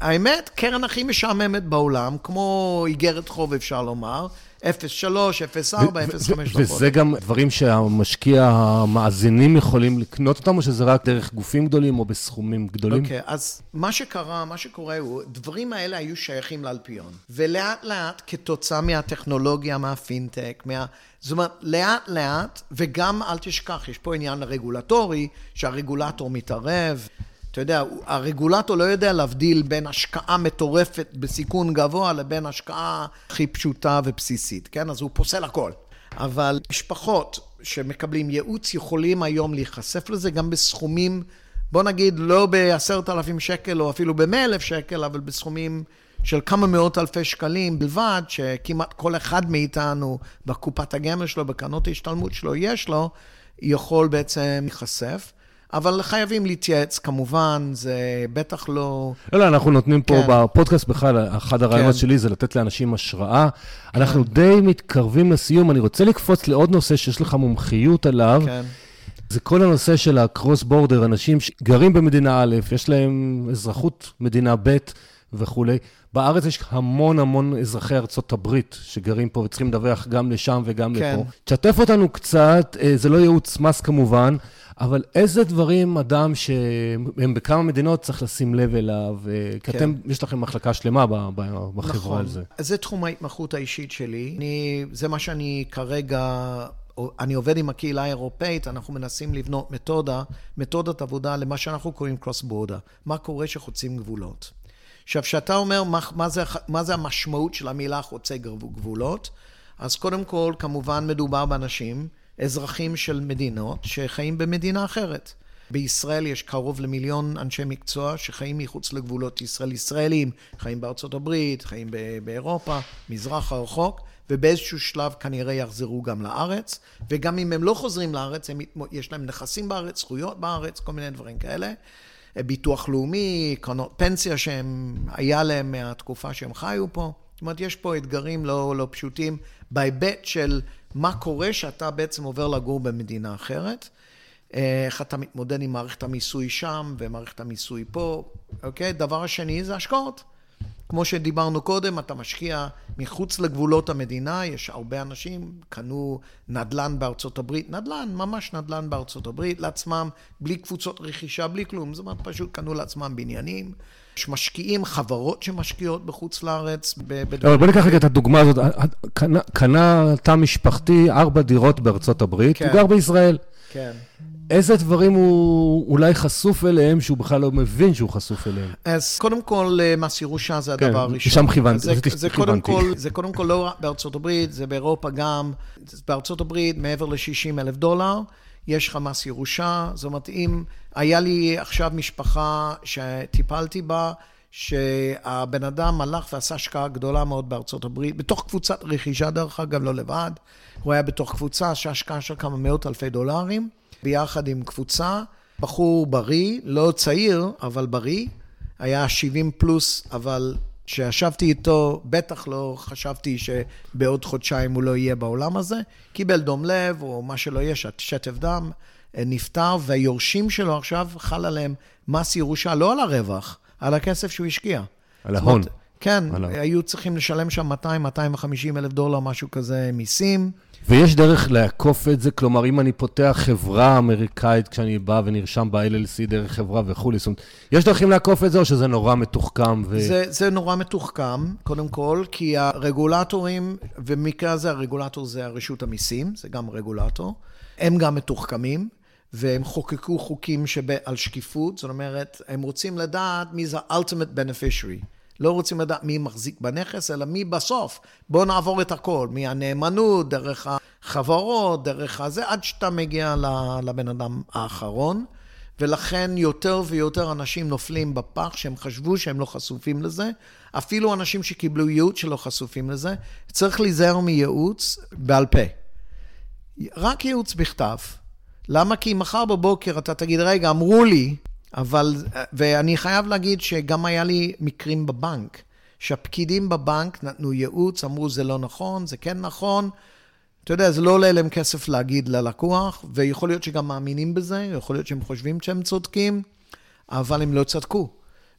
האמת, קרן הכי משעממת בעולם, כמו איגרת חוב אפשר לומר, 0.3, 0.4, 0.5 וזה גם דברים שהמשקיע המאזינים יכולים לקנות אותם, או שזה רק דרך גופים גדולים או בסכומים גדולים? אוקיי, okay, אז מה שקרה, מה שקורה הוא, דברים האלה היו שייכים לאלפיון. ולאט לאט, כתוצאה מהטכנולוגיה, מהפינטק, מה... זאת אומרת, לאט לאט, וגם אל תשכח, יש פה עניין רגולטורי, שהרגולטור מתערב. אתה יודע, הרגולטור לא יודע להבדיל בין השקעה מטורפת בסיכון גבוה לבין השקעה הכי פשוטה ובסיסית, כן? אז הוא פוסל הכל. אבל משפחות שמקבלים ייעוץ יכולים היום להיחשף לזה גם בסכומים, בוא נגיד, לא בעשרת אלפים שקל או אפילו במאה אלף שקל, אבל בסכומים של כמה מאות אלפי שקלים בלבד, שכמעט כל אחד מאיתנו בקופת הגמל שלו, בקרנות ההשתלמות שלו, יש לו, יכול בעצם להיחשף. אבל חייבים להתייעץ, כמובן, זה בטח לא... לא, לא, אנחנו נותנים פה כן. בפודקאסט בכלל, אחד הרעיונות כן. שלי זה לתת לאנשים השראה. כן. אנחנו די מתקרבים לסיום, אני רוצה לקפוץ לעוד נושא שיש לך מומחיות עליו. כן. זה כל הנושא של הקרוס בורדר, אנשים שגרים במדינה א', יש להם אזרחות מדינה ב' וכולי. בארץ יש המון המון אזרחי ארצות הברית שגרים פה וצריכים לדווח גם לשם וגם כן. לפה. תשתף אותנו קצת, אה, זה לא ייעוץ מס כמובן, אבל איזה דברים אדם שהם בכמה מדינות צריך לשים לב אליו? אה, כי כן. אתם, יש לכם מחלקה שלמה בחברה נכון. על זה. נכון, זה תחום ההתמחות האישית שלי. אני, זה מה שאני כרגע, אני עובד עם הקהילה האירופאית, אנחנו מנסים לבנות מתודה, מתודת עבודה למה שאנחנו קוראים קרוס בורדה. מה קורה שחוצים גבולות. עכשיו, כשאתה אומר מה, מה, זה, מה זה המשמעות של המילה חוצה גבולות, אז קודם כל, כמובן מדובר באנשים אזרחים של מדינות שחיים במדינה אחרת. בישראל יש קרוב למיליון אנשי מקצוע שחיים מחוץ לגבולות ישראל. ישראלים חיים בארצות הברית, חיים באירופה, מזרח הרחוק, ובאיזשהו שלב כנראה יחזרו גם לארץ, וגם אם הם לא חוזרים לארץ, הם, יש להם נכסים בארץ, זכויות בארץ, כל מיני דברים כאלה. ביטוח לאומי, קרנות פנסיה שהם, היה להם מהתקופה שהם חיו פה. זאת אומרת, יש פה אתגרים לא, לא פשוטים בהיבט של מה קורה שאתה בעצם עובר לגור במדינה אחרת, איך אתה מתמודד עם מערכת המיסוי שם ומערכת המיסוי פה, אוקיי? דבר השני זה השקעות. כמו שדיברנו קודם, אתה משקיע מחוץ לגבולות המדינה, יש הרבה אנשים, קנו נדל"ן בארצות הברית, נדל"ן, ממש נדל"ן בארצות הברית, לעצמם, בלי קבוצות רכישה, בלי כלום, זאת אומרת, פשוט קנו לעצמם בניינים. יש משקיעים, חברות שמשקיעות בחוץ לארץ. אבל בוא ניקח רגע את הדוגמה הזאת. קנה, קנה תא משפחתי ארבע דירות בארצות הברית, כן. הוא גר בישראל. כן. איזה דברים הוא אולי חשוף אליהם, שהוא בכלל לא מבין שהוא חשוף אליהם? אז קודם כל, מס ירושה זה כן, הדבר הראשון. שם כיוונתי, זה, זה, קודם כל, זה קודם כל לא רק בארצות הברית, זה באירופה גם. בארצות הברית, מעבר ל-60 אלף דולר, יש מס ירושה. זאת אומרת, אם היה לי עכשיו משפחה שטיפלתי בה, שהבן אדם הלך ועשה השקעה גדולה מאוד בארצות הברית, בתוך קבוצת רכישה, דרך אגב, לא לבד. הוא היה בתוך קבוצה שהשקעה של כמה מאות אלפי דולרים. ביחד עם קבוצה, בחור בריא, לא צעיר, אבל בריא, היה 70 פלוס, אבל כשישבתי איתו, בטח לא חשבתי שבעוד חודשיים הוא לא יהיה בעולם הזה. קיבל דום לב, או מה שלא יהיה, שטף דם, נפטר, והיורשים שלו עכשיו חל עליהם מס ירושה, לא על הרווח, על הכסף שהוא השקיע. על ההון. כן, על... היו צריכים לשלם שם 200-250 אלף דולר, משהו כזה, מיסים. ויש דרך לעקוף את זה? כלומר, אם אני פותח חברה אמריקאית כשאני בא ונרשם ב-LLC דרך חברה וכולי, זאת אומרת, יש דרכים לעקוף את זה או שזה נורא מתוחכם? ו... זה, זה נורא מתוחכם, קודם כל, כי הרגולטורים, ובמקרה הזה הרגולטור זה הרשות המיסים, זה גם רגולטור, הם גם מתוחכמים. והם חוקקו חוקים שב, על שקיפות, זאת אומרת, הם רוצים לדעת מי זה ה-ultimate beneficiary. לא רוצים לדעת מי מחזיק בנכס, אלא מי בסוף. בואו נעבור את הכל, מהנאמנות, דרך החברות, דרך הזה, עד שאתה מגיע לבן אדם האחרון. ולכן יותר ויותר אנשים נופלים בפח שהם חשבו שהם לא חשופים לזה. אפילו אנשים שקיבלו ייעוץ שלא חשופים לזה. צריך להיזהר מייעוץ בעל פה. רק ייעוץ בכתב. למה? כי מחר בבוקר אתה תגיד, רגע, אמרו לי, אבל, ואני חייב להגיד שגם היה לי מקרים בבנק, שהפקידים בבנק נתנו ייעוץ, אמרו זה לא נכון, זה כן נכון. אתה יודע, זה לא עולה להם כסף להגיד ללקוח, ויכול להיות שגם מאמינים בזה, יכול להיות שהם חושבים שהם צודקים, אבל הם לא צדקו.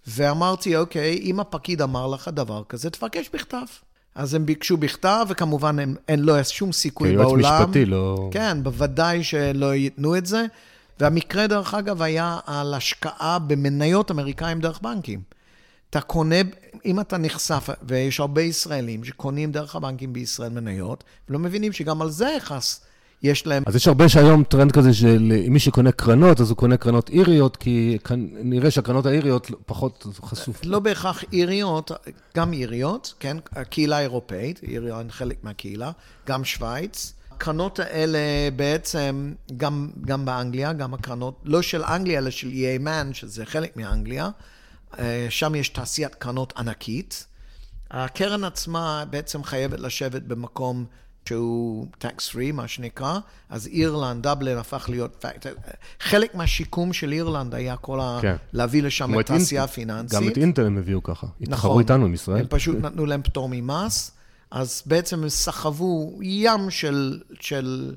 ואמרתי, אוקיי, אם הפקיד אמר לך דבר כזה, תבקש בכתב. אז הם ביקשו בכתב, וכמובן אין, אין לו שום סיכוי בעולם. כיועץ משפטי, לא... כן, בוודאי שלא ייתנו את זה. והמקרה, דרך אגב, היה על השקעה במניות אמריקאים דרך בנקים. אתה קונה, אם אתה נחשף, ויש הרבה ישראלים שקונים דרך הבנקים בישראל מניות, ולא מבינים שגם על זה חס, יש להם... אז יש הרבה שהיום טרנד כזה של מי שקונה קרנות, אז הוא קונה קרנות איריות, כי נראה שהקרנות האיריות פחות חשוף. לא בהכרח איריות, גם איריות, כן? הקהילה האירופאית, איריה חלק מהקהילה, גם שווייץ. הקרנות האלה בעצם, גם, גם באנגליה, גם הקרנות, לא של אנגליה, אלא של EA Man, שזה חלק מאנגליה, אה, שם יש תעשיית קרנות ענקית. הקרן עצמה בעצם חייבת לשבת במקום שהוא tax free, מה שנקרא, אז אירלנד, דבלין הפך להיות, חלק מהשיקום של אירלנד היה כל ה... כן. להביא לשם את תעשייה פיננסית. גם את אינטל הם הביאו ככה, התחרו נכון, איתנו עם ישראל. הם פשוט נתנו להם פטור ממס. אז בעצם הם סחבו ים של, של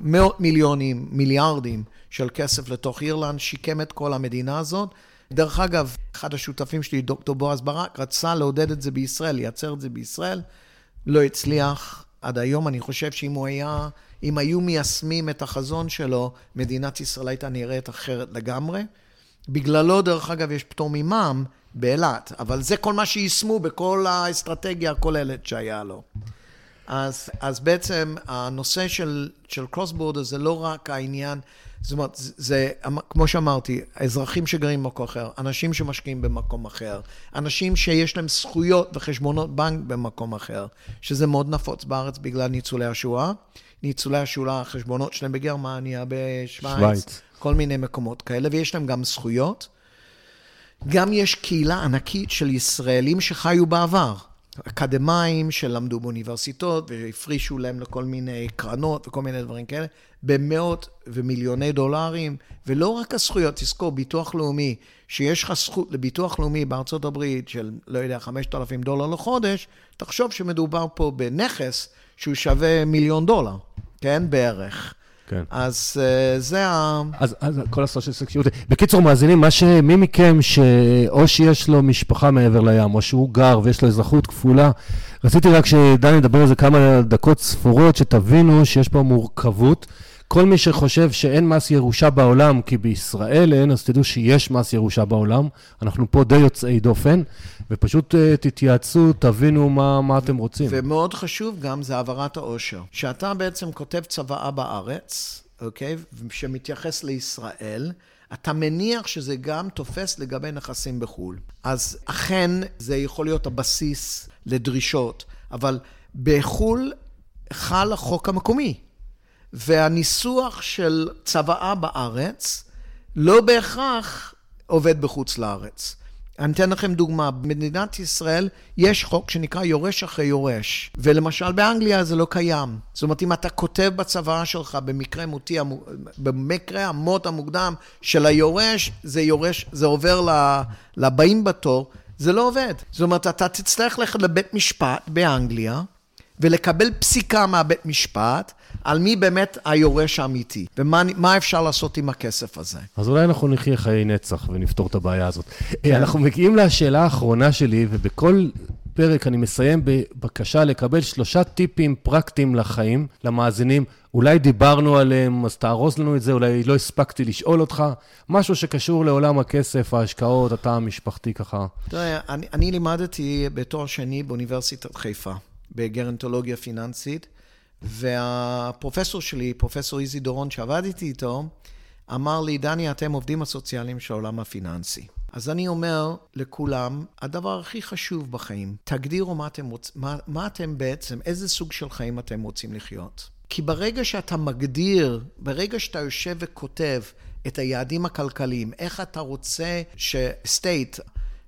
מאות מיליונים, מיליארדים של כסף לתוך אירלנד, שיקם את כל המדינה הזאת. דרך אגב, אחד השותפים שלי, דוקטור בועז ברק, רצה לעודד את זה בישראל, לייצר את זה בישראל, לא הצליח. עד היום אני חושב שאם הוא היה, אם היו מיישמים את החזון שלו, מדינת ישראל הייתה נראית אחרת לגמרי. בגללו, דרך אגב, יש פטור ממע"מ, באילת, אבל זה כל מה שיישמו בכל האסטרטגיה הכוללת שהיה לו. אז, אז בעצם הנושא של, של קרוס בורדר זה לא רק העניין, זאת אומרת, זה, זה, כמו שאמרתי, אזרחים שגרים במקום אחר, אנשים שמשקיעים במקום אחר, אנשים שיש להם זכויות וחשבונות בנק במקום אחר, שזה מאוד נפוץ בארץ בגלל ניצולי השואה. ניצולי השואה, החשבונות שלהם בגרמניה, בשוויץ, שוויץ. כל מיני מקומות כאלה, ויש להם גם זכויות. גם יש קהילה ענקית של ישראלים שחיו בעבר. אקדמאים שלמדו באוניברסיטאות והפרישו להם לכל מיני קרנות וכל מיני דברים כאלה, במאות ומיליוני דולרים, ולא רק הזכויות, תזכור, ביטוח לאומי, שיש לך זכות לביטוח לאומי בארצות הברית של, לא יודע, 5,000 דולר לחודש, תחשוב שמדובר פה בנכס שהוא שווה מיליון דולר, כן, בערך. כן. אז אה, זה ה... אז, אז כל הסושיאל סקסיוטי. בקיצור, מאזינים, מה שמי מכם שאו שיש לו משפחה מעבר לים, או שהוא גר ויש לו אזרחות כפולה, רציתי רק שדני ידבר על זה כמה דקות ספורות, שתבינו שיש פה מורכבות. כל מי שחושב שאין מס ירושה בעולם, כי בישראל אין, אז תדעו שיש מס ירושה בעולם. אנחנו פה די יוצאי דופן, ופשוט uh, תתייעצו, תבינו מה, מה אתם רוצים. ומאוד חשוב גם, זה העברת העושר. שאתה בעצם כותב צוואה בארץ, אוקיי, שמתייחס לישראל, אתה מניח שזה גם תופס לגבי נכסים בחו"ל. אז אכן, זה יכול להיות הבסיס לדרישות, אבל בחו"ל חל החוק המקומי. והניסוח של צוואה בארץ לא בהכרח עובד בחוץ לארץ. אני אתן לכם דוגמה, במדינת ישראל יש חוק שנקרא יורש אחרי יורש, ולמשל באנגליה זה לא קיים. זאת אומרת, אם אתה כותב בצוואה שלך במקרה מותי, במקרה המות המוקדם של היורש, זה יורש, זה עובר לבאים בתור, זה לא עובד. זאת אומרת, אתה תצטרך ללכת לבית משפט באנגליה, ולקבל פסיקה מהבית משפט על מי באמת היורש האמיתי, ומה אפשר לעשות עם הכסף הזה. אז אולי אנחנו נחיה חיי נצח ונפתור את הבעיה הזאת. כן. אנחנו מגיעים לשאלה האחרונה שלי, ובכל פרק אני מסיים בבקשה לקבל שלושה טיפים פרקטיים לחיים, למאזינים. אולי דיברנו עליהם, אז תארוז לנו את זה, אולי לא הספקתי לשאול אותך. משהו שקשור לעולם הכסף, ההשקעות, התא המשפחתי ככה. תראה, אני, אני לימדתי בתואר שני באוניברסיטת חיפה. בגרנטולוגיה פיננסית, והפרופסור שלי, פרופסור איזי דורון, שעבדתי איתו, אמר לי, דני, אתם עובדים הסוציאליים של העולם הפיננסי. אז אני אומר לכולם, הדבר הכי חשוב בחיים, תגדירו מה אתם, רוצ... מה, מה אתם בעצם, איזה סוג של חיים אתם רוצים לחיות. כי ברגע שאתה מגדיר, ברגע שאתה יושב וכותב את היעדים הכלכליים, איך אתה רוצה שסטייט,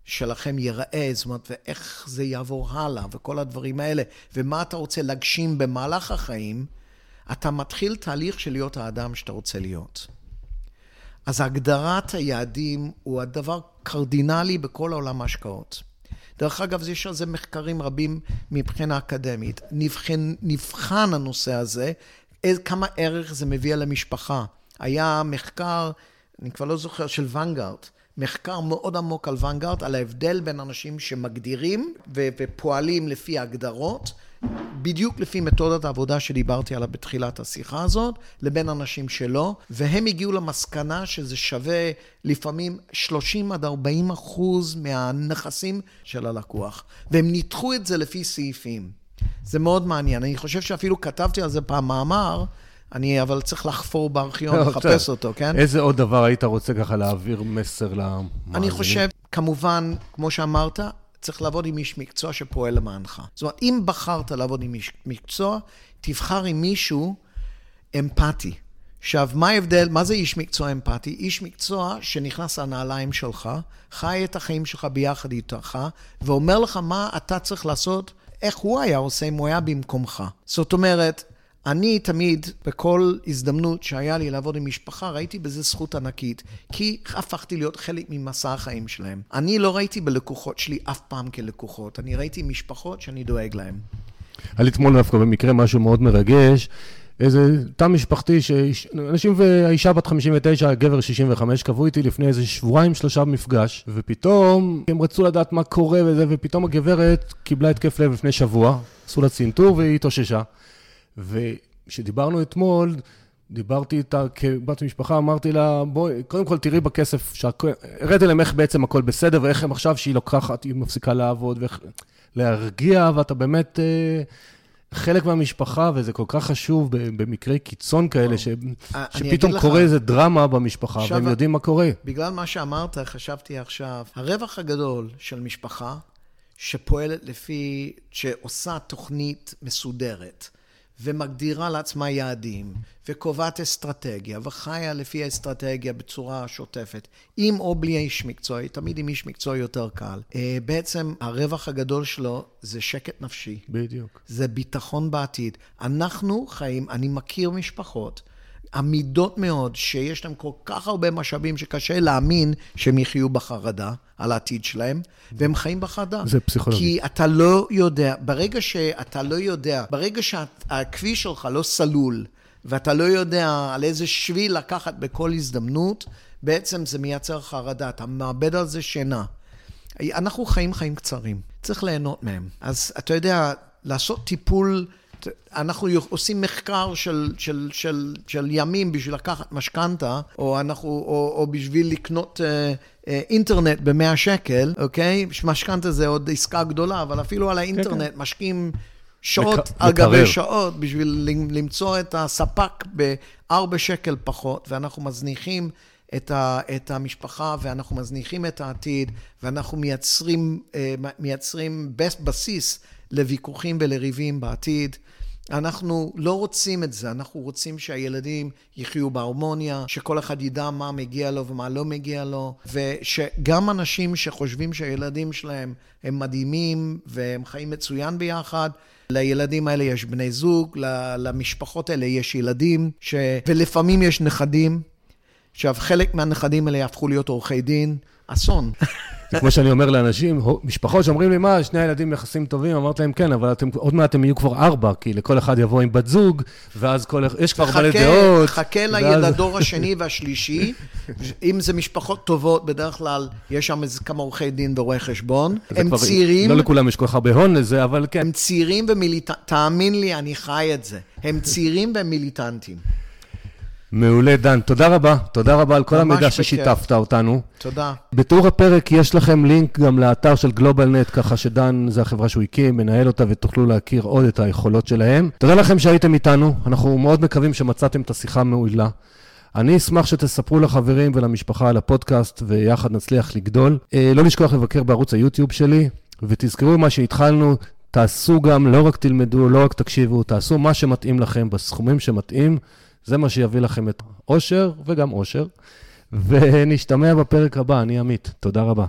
שלכם ייראה, זאת אומרת, ואיך זה יעבור הלאה, וכל הדברים האלה, ומה אתה רוצה להגשים במהלך החיים, אתה מתחיל תהליך של להיות האדם שאתה רוצה להיות. אז הגדרת היעדים הוא הדבר קרדינלי בכל העולם ההשקעות. דרך אגב, יש על זה מחקרים רבים מבחינה אקדמית. נבחן, נבחן הנושא הזה, כמה ערך זה מביא למשפחה. היה מחקר, אני כבר לא זוכר, של ונגארט, מחקר מאוד עמוק על ונגארד, על ההבדל בין אנשים שמגדירים ו- ופועלים לפי הגדרות, בדיוק לפי מתודת העבודה שדיברתי עליה בתחילת השיחה הזאת, לבין אנשים שלא, והם הגיעו למסקנה שזה שווה לפעמים 30 עד 40 אחוז מהנכסים של הלקוח, והם ניתחו את זה לפי סעיפים. זה מאוד מעניין. אני חושב שאפילו כתבתי על זה פעם מאמר, אני אבל צריך לחפור בארכיון, [laughs] לחפש אותו, כן? איזה עוד דבר היית רוצה ככה להעביר מסר למאזינים? אני חושב, כמובן, כמו שאמרת, צריך לעבוד עם איש מקצוע שפועל למענך. זאת אומרת, אם בחרת לעבוד עם איש מקצוע, תבחר עם מישהו אמפתי. עכשיו, מה ההבדל, מה זה איש מקצוע אמפתי? איש מקצוע שנכנס לנעליים שלך, חי את החיים שלך ביחד איתך, ואומר לך מה אתה צריך לעשות, איך הוא היה עושה אם הוא היה במקומך. זאת אומרת, אני תמיד, בכל הזדמנות שהיה לי לעבוד עם משפחה, ראיתי בזה זכות ענקית, כי הפכתי להיות חלק ממסע החיים שלהם. אני לא ראיתי בלקוחות שלי אף פעם כלקוחות, אני ראיתי משפחות שאני דואג להן. היה לי אתמול דווקא במקרה משהו מאוד מרגש. איזה תא משפחתי, שאנשים והאישה בת 59, הגבר 65, קבעו איתי לפני איזה שבועיים, שלושה מפגש, ופתאום הם רצו לדעת מה קורה וזה, ופתאום הגברת קיבלה התקף לב לפני שבוע, עשו לה צנתור והיא התאוששה. וכשדיברנו אתמול, דיברתי איתה כבת משפחה, אמרתי לה, בואי, קודם כל תראי בכסף, הראיתי להם איך בעצם הכל בסדר, ואיך הם עכשיו שהיא לוקחת, היא מפסיקה לעבוד, ואיך להרגיע, ואתה באמת אה, חלק מהמשפחה, וזה כל כך חשוב במקרי קיצון כאלה, ש, שפתאום קורה איזה דרמה במשפחה, עכשיו, והם יודעים מה קורה. בגלל מה שאמרת, חשבתי עכשיו, הרווח הגדול של משפחה, שפועלת לפי, שעושה תוכנית מסודרת. ומגדירה לעצמה יעדים, וקובעת אסטרטגיה, וחיה לפי האסטרטגיה בצורה שוטפת, עם או בלי איש מקצוע, תמיד עם איש מקצוע יותר קל. אה, בעצם הרווח הגדול שלו זה שקט נפשי. בדיוק. זה ביטחון בעתיד. אנחנו חיים, אני מכיר משפחות עמידות מאוד, שיש להם כל כך הרבה משאבים שקשה להאמין שהם יחיו בחרדה על העתיד שלהם, והם חיים בחרדה. זה פסיכולוגי. כי אתה לא יודע, ברגע שאתה לא יודע, ברגע שהכביש שלך לא סלול, ואתה לא יודע על איזה שביל לקחת בכל הזדמנות, בעצם זה מייצר חרדה, אתה מאבד על זה שינה. אנחנו חיים חיים קצרים, צריך ליהנות מהם. אז אתה יודע, לעשות טיפול, אנחנו עושים מחקר של, של, של, של ימים בשביל לקחת משכנתה, או, או, או בשביל לקנות אה, אה, אינטרנט ב-100 שקל, אוקיי? משכנתה זה עוד עסקה גדולה, אבל אפילו על האינטרנט כן, כן. משקיעים שעות מק... על גבי שעות בשביל למצוא את הספק ב-4 שקל פחות, ואנחנו מזניחים את, ה, את המשפחה, ואנחנו מזניחים את העתיד, ואנחנו מייצרים, אה, מייצרים בסיס לוויכוחים ולריבים בעתיד. אנחנו לא רוצים את זה, אנחנו רוצים שהילדים יחיו בהרמוניה, שכל אחד ידע מה מגיע לו ומה לא מגיע לו, ושגם אנשים שחושבים שהילדים שלהם הם מדהימים והם חיים מצוין ביחד, לילדים האלה יש בני זוג, למשפחות האלה יש ילדים, ש... ולפעמים יש נכדים. עכשיו, חלק מהנכדים האלה יהפכו להיות עורכי דין, אסון. זה [laughs] כמו שאני אומר לאנשים, משפחות שאומרים לי, מה, שני הילדים יחסים טובים? אמרתי להם, כן, אבל אתם, עוד מעט הם יהיו כבר ארבע, כי לכל אחד יבוא עם בת זוג, ואז כל, יש כבר מלא דעות. חכה ואז... לדור [laughs] השני והשלישי. אם זה משפחות טובות, בדרך כלל יש שם איזה כמה עורכי דין ורואי חשבון. הם כבר, צעירים. לא לכולם יש כל כך הרבה הון לזה, אבל כן. הם צעירים ומיליטנטים, תאמין לי, אני חי את זה. הם צעירים ומיליטנטים. מעולה, דן. תודה רבה. תודה רבה על כל המידע ששיתפת אותנו. תודה. בתיאור הפרק יש לכם לינק גם לאתר של גלובלנט, ככה שדן זה החברה שהוא הקים, מנהל אותה, ותוכלו להכיר עוד את היכולות שלהם. תודה לכם שהייתם איתנו. אנחנו מאוד מקווים שמצאתם את השיחה המעולה. אני אשמח שתספרו לחברים ולמשפחה על הפודקאסט, ויחד נצליח לגדול. אה, לא לשכוח לבקר בערוץ היוטיוב שלי, ותזכרו מה שהתחלנו, תעשו גם, לא רק תלמדו, לא רק תקשיבו, תעשו מה שמתאים לכם בסכומים שמתאים. זה מה שיביא לכם את אושר וגם אושר. ונשתמע בפרק הבא, אני עמית. תודה רבה.